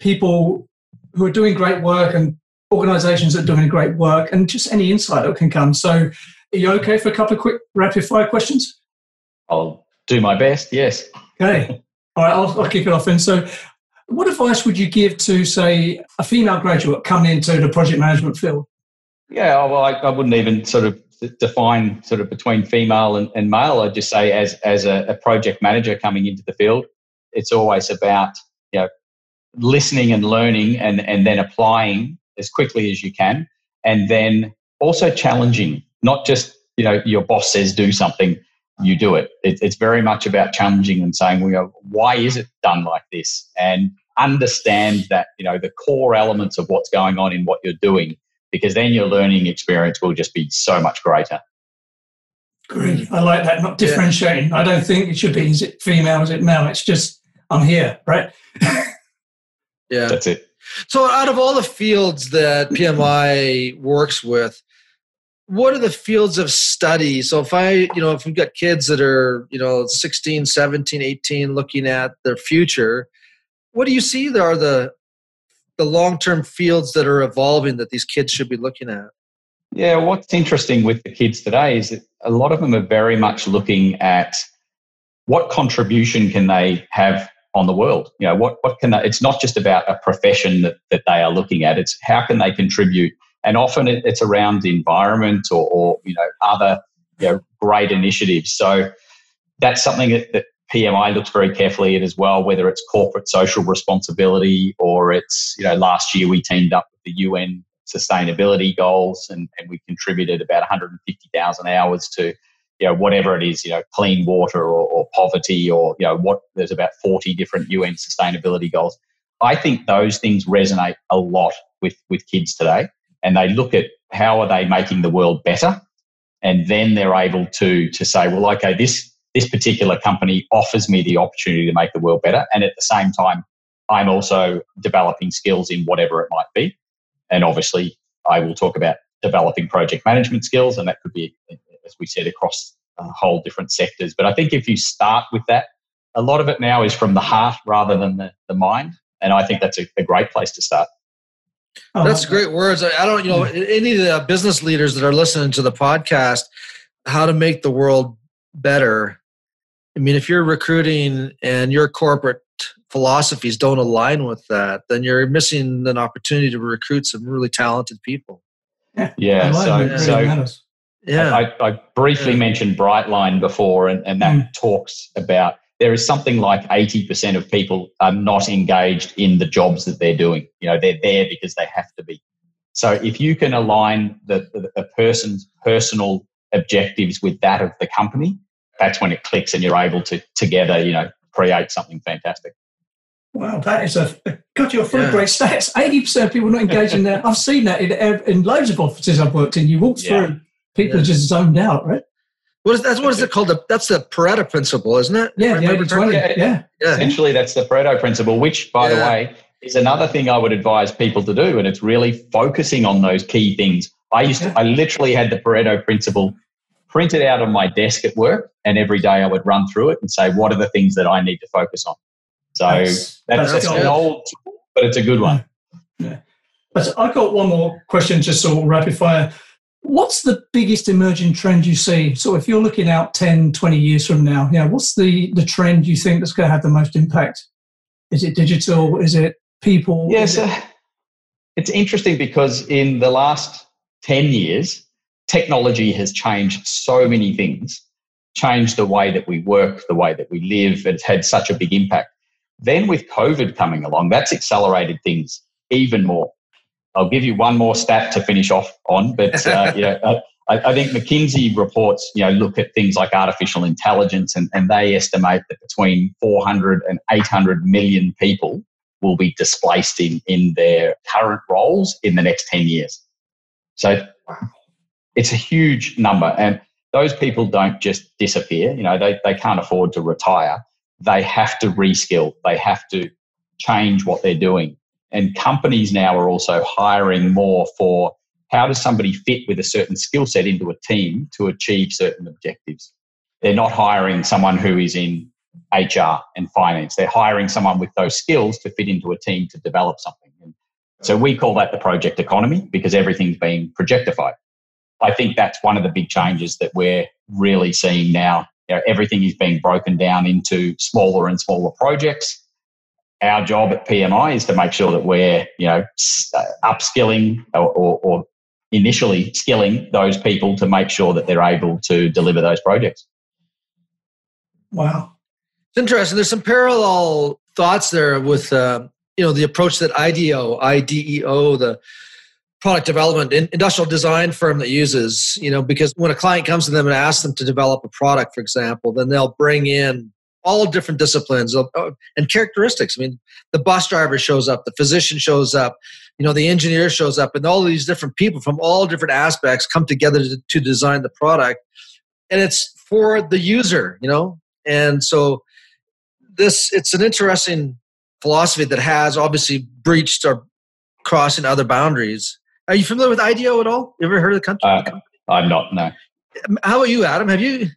people who are doing great work and organizations that are doing great work and just any insight that can come. So, are you okay for a couple of quick rapid fire questions? I'll do my best, yes. Okay. All right, I'll, I'll kick it off. And so, what advice would you give to, say, a female graduate coming into the project management field? Yeah, well, I, I wouldn't even sort of define sort of between female and, and male. I'd just say as, as a, a project manager coming into the field, it's always about, you know, listening and learning and, and then applying as quickly as you can. And then also challenging, not just, you know, your boss says do something, you do it. it it's very much about challenging and saying, well, you know, why is it done like this? And understand that, you know, the core elements of what's going on in what you're doing, because then your learning experience will just be so much greater. Great. I like that. Not differentiating. I don't think it should be is it female, is it male? It's just I'm here, right? Yeah. That's it. So, out of all the fields that PMI works with, what are the fields of study? So, if I, you know, if we've got kids that are, you know, 16, 17, 18, looking at their future, what do you see there are the the long term fields that are evolving that these kids should be looking at? Yeah, what's interesting with the kids today is that a lot of them are very much looking at what contribution can they have on the world. You know, what what can they, it's not just about a profession that, that they are looking at. It's how can they contribute, and often it, it's around the environment or, or you know other you know great initiatives. So that's something that, that PMI looks very carefully at as well. Whether it's corporate social responsibility or it's you know last year we teamed up with the UN sustainability goals, and, and we contributed about 150,000 hours to you know whatever it is, you know, clean water or, or poverty, or you know what. There's about 40 different UN sustainability goals. I think those things resonate a lot with with kids today, and they look at how are they making the world better, and then they're able to to say, well, okay, this this particular company offers me the opportunity to make the world better, and at the same time, I'm also developing skills in whatever it might be. And obviously, I will talk about developing project management skills, and that could be, as we said, across a whole different sectors. But I think if you start with that, a lot of it now is from the heart rather than the, the mind. And I think that's a, a great place to start. Oh, that's great words. I don't, you know, any of the business leaders that are listening to the podcast, how to make the world better. I mean, if you're recruiting and your corporate philosophies don't align with that, then you're missing an opportunity to recruit some really talented people. Yeah. Yeah. So, so yeah. I, I briefly yeah. mentioned Brightline before, and, and that mm. talks about there is something like 80% of people are not engaged in the jobs that they're doing. You know, they're there because they have to be. So if you can align the, the, the person's personal objectives with that of the company, that's when it clicks and you're able to together, you know, create something fantastic. Wow, that is a got you a full yeah. great stats. Eighty percent of people not engaged in that. I've seen that in, in loads of offices I've worked in. You walk yeah. through, people yeah. are just zoned out, right? What is that's what is it called? that's the Pareto principle, isn't it? Yeah, yeah, 20, yeah, yeah. Essentially, that's the Pareto principle, which, by the way, is another thing I would advise people to do, and it's really focusing on those key things. I used to, I literally had the Pareto principle printed out on my desk at work, and every day I would run through it and say, what are the things that I need to focus on? So that's, that's, that's an old, tool, but it's a good one. Yeah. But I got one more question, just sort of rapid fire. What's the biggest emerging trend you see? So if you're looking out 10, 20 years from now, yeah, what's the, the trend you think that's going to have the most impact? Is it digital? Is it people? Yes, yeah, so it's interesting because in the last 10 years, technology has changed so many things, changed the way that we work, the way that we live. It's had such a big impact. Then with COVID coming along, that's accelerated things even more. I'll give you one more stat to finish off on, but uh, you know, I, I, think McKinsey reports, you know, look at things like artificial intelligence, and, and they estimate that between 400 and 800 million people will be displaced in in their current roles in the next 10 years. So it's a huge number, and those people don't just disappear. You know, they they can't afford to retire they have to reskill, they have to change what they're doing. And companies now are also hiring more for how does somebody fit with a certain skill set into a team to achieve certain objectives. They're not hiring someone who is in HR and finance. They're hiring someone with those skills to fit into a team to develop something. And so we call that the project economy because everything's being projectified. I think that's one of the big changes that we're really seeing now you know, everything is being broken down into smaller and smaller projects. Our job at PMI is to make sure that we're, you know, uh, upskilling or, or, or initially skilling those people to make sure that they're able to deliver those projects. Wow, it's interesting. There's some parallel thoughts there with, uh, you know, the approach that IDEO, IDEO, the product development industrial design firm that uses you know because when a client comes to them and asks them to develop a product for example then they'll bring in all different disciplines uh, and characteristics i mean the bus driver shows up the physician shows up you know the engineer shows up and all these different people from all different aspects come together to, to design the product and it's for the user you know and so this it's an interesting philosophy that has obviously breached or crossing other boundaries are you familiar with IDEO at all? You ever heard of the country? Uh, I'm not. No. How about you, Adam? Have you?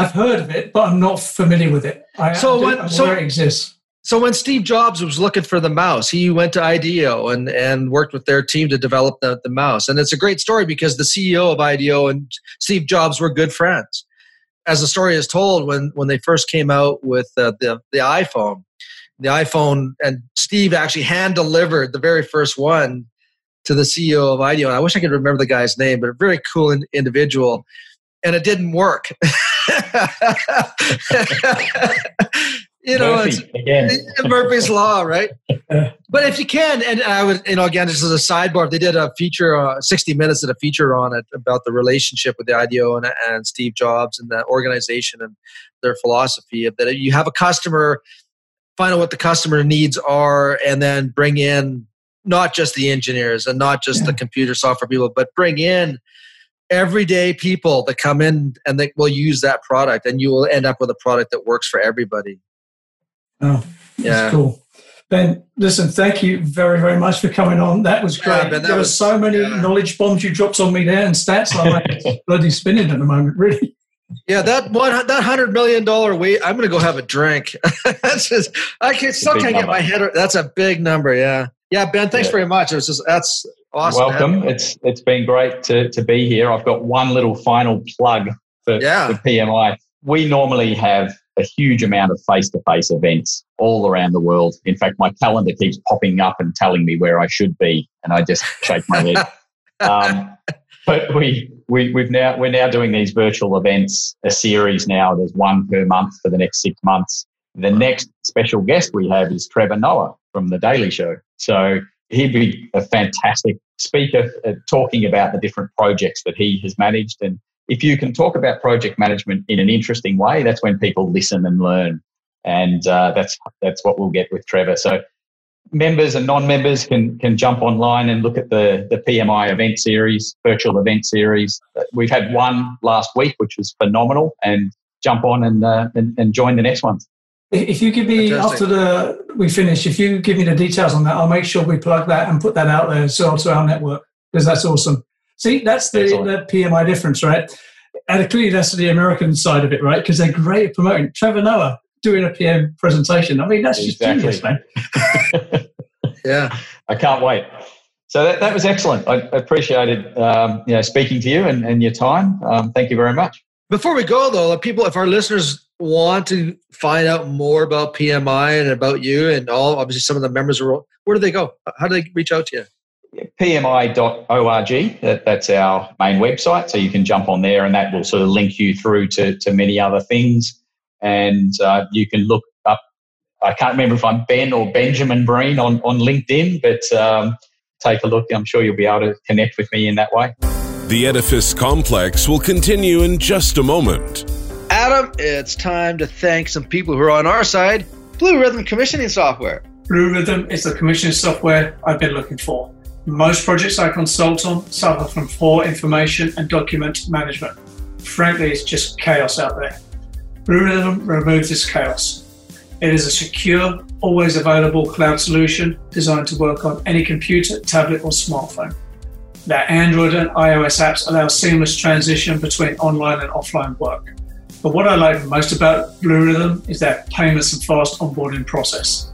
I've heard of it, but I'm not familiar with it. I, so when so it exists. So when Steve Jobs was looking for the mouse, he went to IDEO and, and worked with their team to develop the, the mouse. And it's a great story because the CEO of IDEO and Steve Jobs were good friends. As the story is told, when, when they first came out with uh, the, the iPhone, the iPhone, and Steve actually hand delivered the very first one to the CEO of IDEO. And I wish I could remember the guy's name, but a very cool in, individual. And it didn't work. you know, Murphy, again. Murphy's Law, right? but if you can, and I would, you know, again, this is a sidebar. They did a feature, uh, 60 minutes did a feature on it about the relationship with the IDEO and, and Steve Jobs and the organization and their philosophy of that you have a customer, find out what the customer needs are, and then bring in not just the engineers and not just yeah. the computer software people, but bring in everyday people that come in and they will use that product and you will end up with a product that works for everybody oh yeah cool ben listen thank you very very much for coming on that was great yeah, ben, that there was, were so many yeah. knowledge bombs you dropped on me there and stats i'm like bloody spinning at the moment really yeah, that one that hundred million dollar weight. I'm gonna go have a drink. that's just I can still can't number. get my head. That's a big number. Yeah, yeah. Ben, thanks yeah. very much. It was just that's Awesome. Welcome. It's it's been great to, to be here. I've got one little final plug for, yeah. for PMI. We normally have a huge amount of face to face events all around the world. In fact, my calendar keeps popping up and telling me where I should be, and I just shake my head. Um, but we, we we've now we're now doing these virtual events, a series now. There's one per month for the next six months. The next special guest we have is Trevor Noah from the Daily Show. So he'd be a fantastic speaker uh, talking about the different projects that he has managed. And if you can talk about project management in an interesting way, that's when people listen and learn. And uh, that's that's what we'll get with Trevor. So members and non-members can can jump online and look at the the PMI event series, virtual event series. Uh, we've had one last week, which was phenomenal, and jump on and uh, and, and join the next ones. If you give me Fantastic. after the we finish, if you give me the details on that, I'll make sure we plug that and put that out there so to our network because that's awesome. See, that's the, the PMI difference, right? And clearly that's the American side of it, right? Because they're great at promoting. Trevor Noah doing a PM presentation. I mean, that's exactly. just genius, man. yeah, I can't wait. So that, that was excellent. I appreciated um, you know speaking to you and, and your time. Um, thank you very much. Before we go, though, people, if our listeners want to find out more about PMI and about you and all, obviously some of the members are, where do they go? How do they reach out to you? PMI.org, that, that's our main website. So you can jump on there and that will sort of link you through to, to many other things. And uh, you can look up, I can't remember if I'm Ben or Benjamin Breen on, on LinkedIn, but um, take a look. I'm sure you'll be able to connect with me in that way. The Edifice Complex will continue in just a moment. Adam, it's time to thank some people who are on our side Bluerithm Commissioning Software. Bluerithm is the commissioning software I've been looking for. Most projects I consult on suffer from poor information and document management. Frankly, it's just chaos out there. Bluerithm removes this chaos. It is a secure, always available cloud solution designed to work on any computer, tablet, or smartphone that Android and iOS apps allow seamless transition between online and offline work. But what I like most about Bluerithm is that painless and fast onboarding process.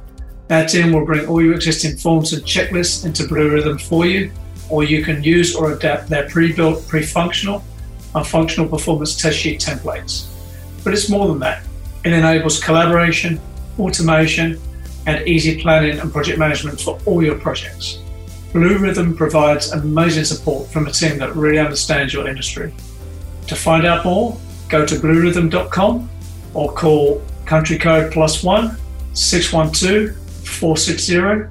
Our team will bring all your existing forms and checklists into Bluerithm for you, or you can use or adapt their pre-built, pre-functional and functional performance test sheet templates. But it's more than that. It enables collaboration, automation, and easy planning and project management for all your projects. Bluerithm provides amazing support from a team that really understands your industry. To find out more, go to bluerithm.com or call country code plus one 612 460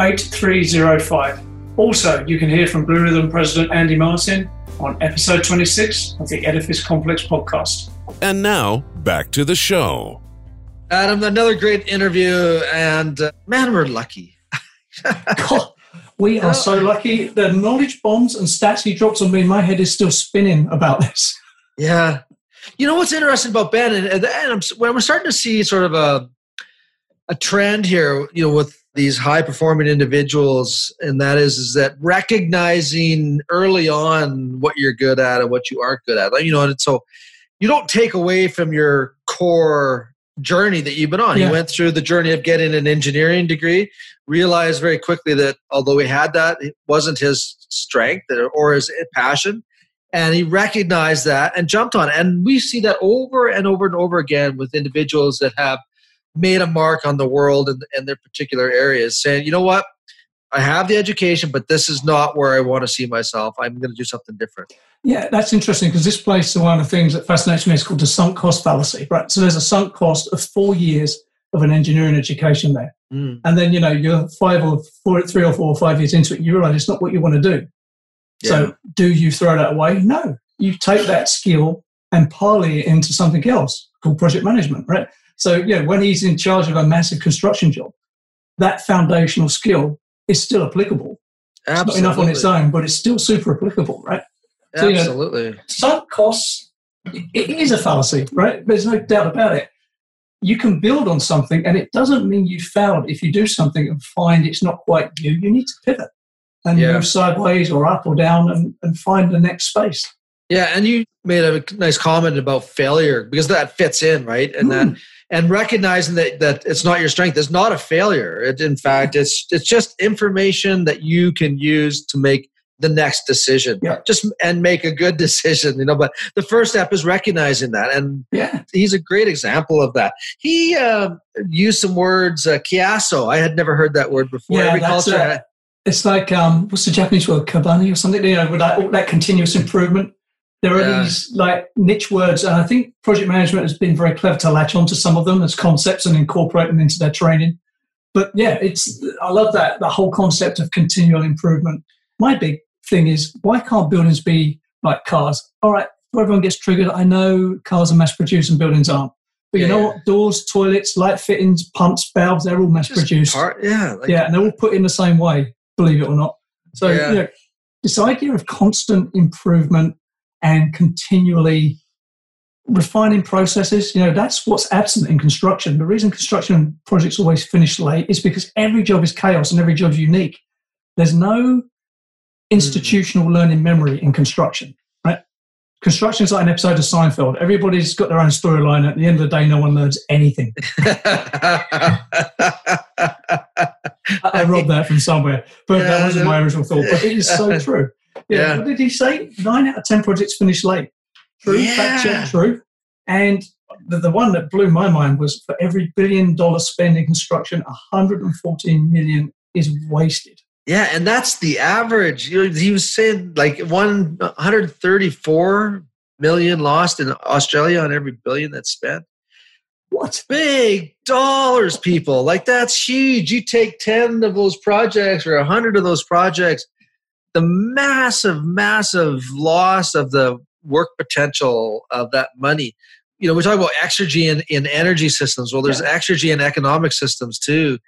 8305. Also, you can hear from Bluerithm President Andy Martin on episode 26 of the Edifice Complex podcast. And now, back to the show. Adam, another great interview, and uh, man, we're lucky. We are so lucky. The knowledge bombs and stats he drops on me, my head is still spinning about this. Yeah. You know what's interesting about Ben, and, and I'm, when we're starting to see sort of a a trend here, you know, with these high performing individuals, and that is is that recognizing early on what you're good at and what you aren't good at. Like, you know, and so you don't take away from your core journey that you've been on. Yeah. He went through the journey of getting an engineering degree, realized very quickly that although he had that, it wasn't his strength or his passion. And he recognized that and jumped on it. And we see that over and over and over again with individuals that have made a mark on the world and, and their particular areas, saying, you know what? I have the education, but this is not where I want to see myself. I'm going to do something different. Yeah, that's interesting because this plays to one of the things that fascinates me is called the sunk cost fallacy, right? So there's a sunk cost of four years of an engineering education there. Mm. And then, you know, you're five or four, three or four or five years into it, you realize it's not what you want to do. Yeah. So do you throw that away? No. You take that skill and parlay it into something else called project management, right? So, you know, when he's in charge of a massive construction job, that foundational skill is still applicable. It's not enough on its own, but it's still super applicable, right? So, you know, Absolutely. sunk costs, it is a fallacy, right? There's no doubt about it. You can build on something, and it doesn't mean you failed if you do something and find it's not quite you. You need to pivot and Yeah. move sideways or up or down and, and find the next space. Yeah, and you made a nice comment about failure because that fits in, right? And that and recognizing that that it's not your strength is not a failure. It, in fact, it's it's just information that you can use to make the next decision. Yeah. Just and make a good decision, you know. But the first step is recognizing that, and Yeah. he's a great example of that. He um used some words, uh, kiasu. I had never heard that word before. Yeah, Every that's culture, uh, it's like um, what's the Japanese word, kabani or something? You know, with that, that continuous improvement. There are Yeah. these like niche words, and I think project management has been very clever to latch onto some of them as concepts and incorporate them into their training. But yeah, it's I love that the whole concept of continual improvement. My big thing is why can't buildings be like cars? All right, where everyone gets triggered. I know cars are mass produced and buildings aren't. But you Yeah, know yeah. what? Doors, toilets, light fittings, pumps, valves, they're all mass produced. yeah, like, yeah, and they're all put in the same way, believe it or not. So, Yeah. you know, this idea of constant improvement and continually refining processes, you know, that's what's absent in construction. The reason construction projects always finish late is because every job is chaos and every job's unique. There's no hmm. institutional learning memory in construction, right? Construction is like an episode of Seinfeld. Everybody's got their own storyline. At the end of the day, no one learns anything. I, robbed that from somewhere, but Yeah, that wasn't my original thought. But it is so true. Yeah. Yeah. What did he say? Nine out of ten projects finish late. True, fact check, true. And the, the one that blew my mind was for every billion dollar spend in construction, 114 million is wasted. Yeah, and that's the average. You know, he was saying like one 134 million lost in Australia on every billion that's spent. What? Big dollars, people. Like that's huge. You take 10 of those projects or 100 of those projects, the massive, massive loss of the work potential of that money. You know, we talk about exergy in, in energy systems. Well, there's exergy in economic systems too.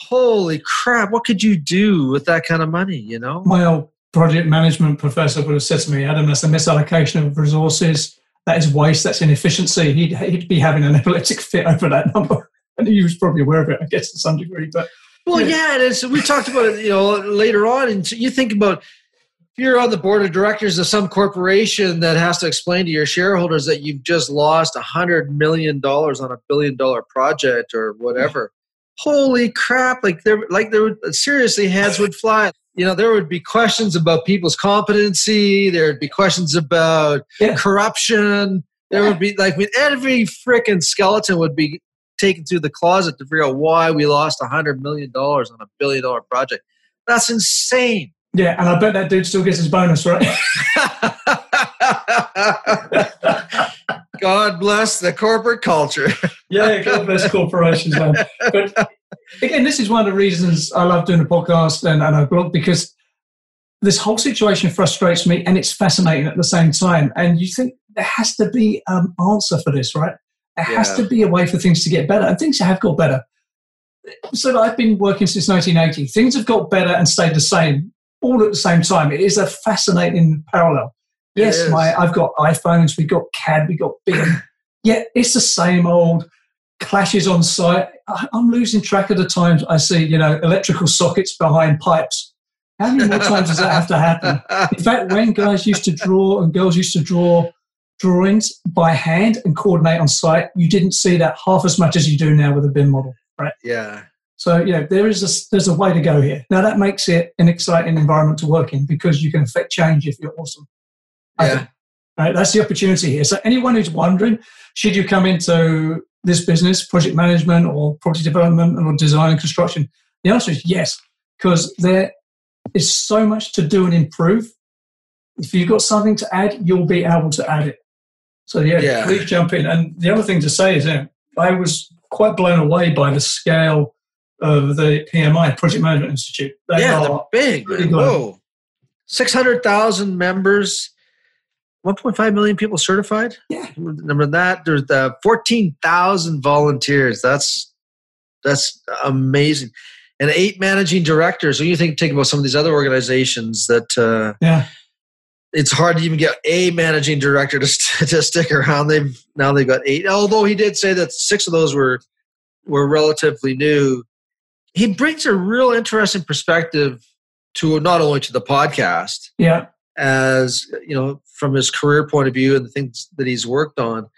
Holy crap, what could you do with that kind of money, you know? My old project management professor would have said to me, Adam, that's a misallocation of resources. That is waste. That's inefficiency. He'd, he'd be having an epileptic fit over that number. And he was probably aware of it, I guess, to some degree. But Well, Yeah. yeah, and it's, we talked about it, you know, later on. And so you think about if you're on the board of directors of some corporation that has to explain to your shareholders that you've just lost a hundred million dollars on a billion dollar project or whatever. Holy crap! Like there, like there seriously heads would fly. You know, there would be questions about people's competency. There would be questions about Yeah. corruption. There would be like I mean, every freaking skeleton would be taken through the closet to figure out why we lost a hundred million dollars on a billion dollar project. That's insane. yeah, and I bet that dude still gets his bonus, right? God bless the corporate culture. Yeah, God bless corporations, man. But again, this is one of the reasons I love doing a podcast and, and I blog because this whole situation frustrates me and it's fascinating at the same time. And you think there has to be an answer for this, right? There has to be a way for things to get better, and things have got better. So I've been working since 1980. Things have got better and stayed the same all at the same time. It is a fascinating parallel. Yes, my I've got iPhones, we got CAD, we got BIM. yeah, it's the same old clashes on site. I- I'm losing track of the times I see, you know, electrical sockets behind pipes. How many more times does that have to happen? In fact, when guys used to draw and girls used to draw drawings by hand and coordinate on site, you didn't see that half as much as you do now with a BIM model, right? yeah. So, you know, there is a, there's a way to go here. Now, that makes it an exciting environment to work in because you can affect change if you're awesome. Yeah. Right, that's the opportunity here. So, anyone who's wondering, should you come into this business, project management or property development or design and construction? The answer is yes, because there is so much to do and improve. If you've got something to add, you'll be able to add it. So, yeah, Yeah. please jump in. And the other thing to say is, uh, I was quite blown away by the scale of the PMI, Project Management Institute. They yeah, they're big. Whoa. 600,000 members, 1.5 million people certified. Yeah. Remember that? There's the 14,000 volunteers. That's that's amazing. And eight managing directors. When you think think about some of these other organizations that uh, yeah it's hard to even get a managing director to, to stick around. They've now they've got eight. Although he did say that six of those were were relatively new. He brings a real interesting perspective to not only to the podcast, yeah, as you know, from his career point of view and the things that he's worked on.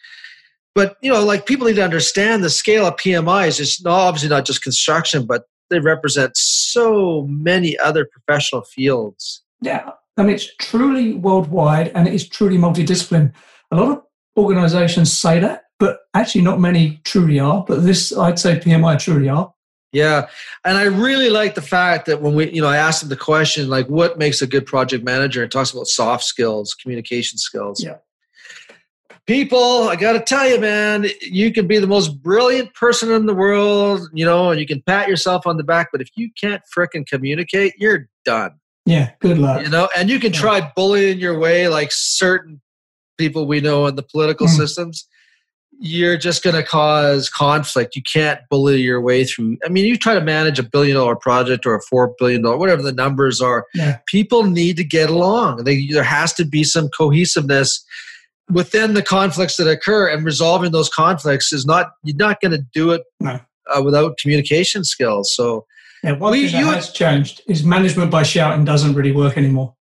But you know, like people need to understand the scale of PMI is just obviously not just construction, but they represent so many other professional fields. Yeah, I mean, it's truly worldwide and it is truly multidiscipline. A lot of organizations say that, but actually, not many truly are. But this, I'd say, PMI truly are. Yeah, and I really like the fact that when we, you know, I asked him the question like, "What makes a good project manager?" and talks about soft skills, communication skills. Yeah. People, I got to tell you, man, you can be the most brilliant person in the world, you know, and you can pat yourself on the back, but if you can't fricking communicate, you're done. Yeah, good luck. You know, and you can try bullying your way like certain people we know in the political mm. systems. You're just going to cause conflict. You can't bully your way through. I mean, you try to manage a billion dollar project or a four billion dollar, whatever the numbers are. Yeah. People need to get along. They, there has to be some cohesiveness within the conflicts that occur, and resolving those conflicts is not. You're not going to do it no. uh, without communication skills. So yeah, one we, thing that has changed is management by shouting doesn't really work anymore.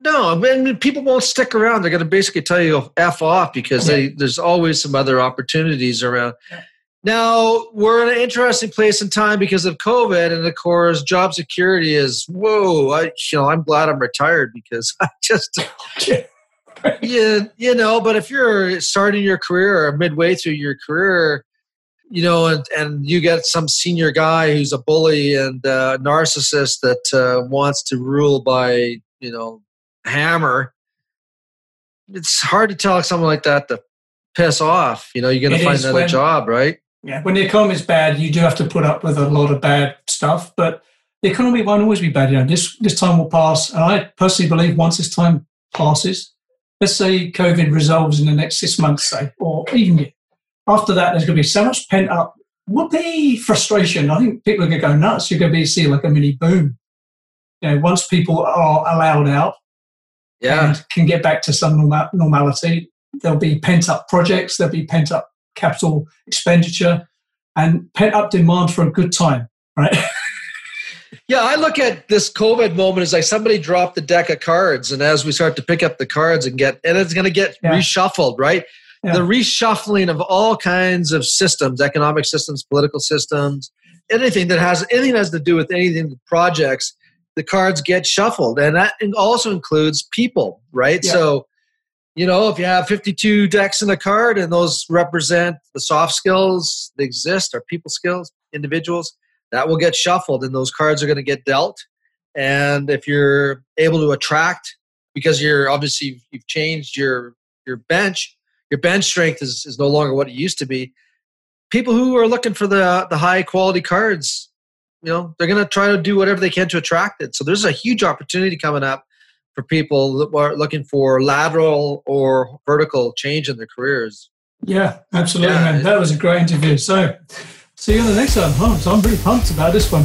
No, I mean, people won't stick around. They're going to basically tell you f off because they, there's always some other opportunities around. Yeah. Now we're in an interesting place in time because of COVID, and of course, job security is whoa. I, you know, I'm glad I'm retired because I just, yeah, you know. But if you're starting your career or midway through your career, you know, and, and you get some senior guy who's a bully and a narcissist that uh, wants to rule by, you know, hammer. It's hard to tell someone like that to piss off. You know, you're going to find another when, job, right? Yeah. When the economy is bad, you do have to put up with a lot of bad stuff, but the economy won't always be bad. You know, this this time will pass, and I personally believe once this time passes, let's say COVID resolves in the next six months, say, or even year, after that, there's going to be so much pent up whoopee frustration. I think people are going to go nuts. You're going to be see like a mini boom. You know, once people are allowed out, yeah, and can get back to some normal, normality, there'll be pent up projects. There'll be pent up capital expenditure and pent up demand for a good time, right? yeah, I look at this COVID moment as like somebody dropped the deck of cards, and as we start to pick up the cards and get, and it's going to get yeah. reshuffled, right? yeah. the reshuffling of all kinds of systems, economic systems, political systems, anything that has anything that has to do with anything projects, the cards get shuffled, and that also includes people, right? Yeah. So, you know, if you have 52 decks in a card and those represent the soft skills that exist or people skills, individuals, that will get shuffled, and those cards are going to get dealt. And if you're able to attract, because you're obviously you've changed your your bench, your bench strength is, is no longer what it used to be. People who are looking for the the high quality cards, you know, they're going to try to do whatever they can to attract it. So there's a huge opportunity coming up for people that are looking for lateral or vertical change in their careers. Yeah, absolutely, yeah. man. That was a great interview. So, see you on the next one. Oh, so I'm pretty pumped about this one.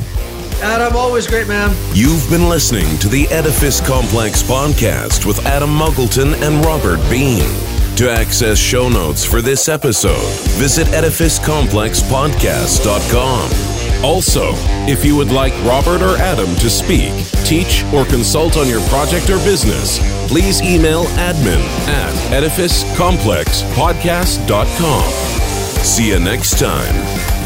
Adam, always great, man. You've been listening to the Edifice Complex podcast with Adam Muggleton and Robert Bean. To access show notes for this episode, visit edificecomplexpodcast.com. Also, if you would like Robert or Adam to speak, teach, or consult on your project or business, please email admin at edificecomplexpodcast.com. See you next time.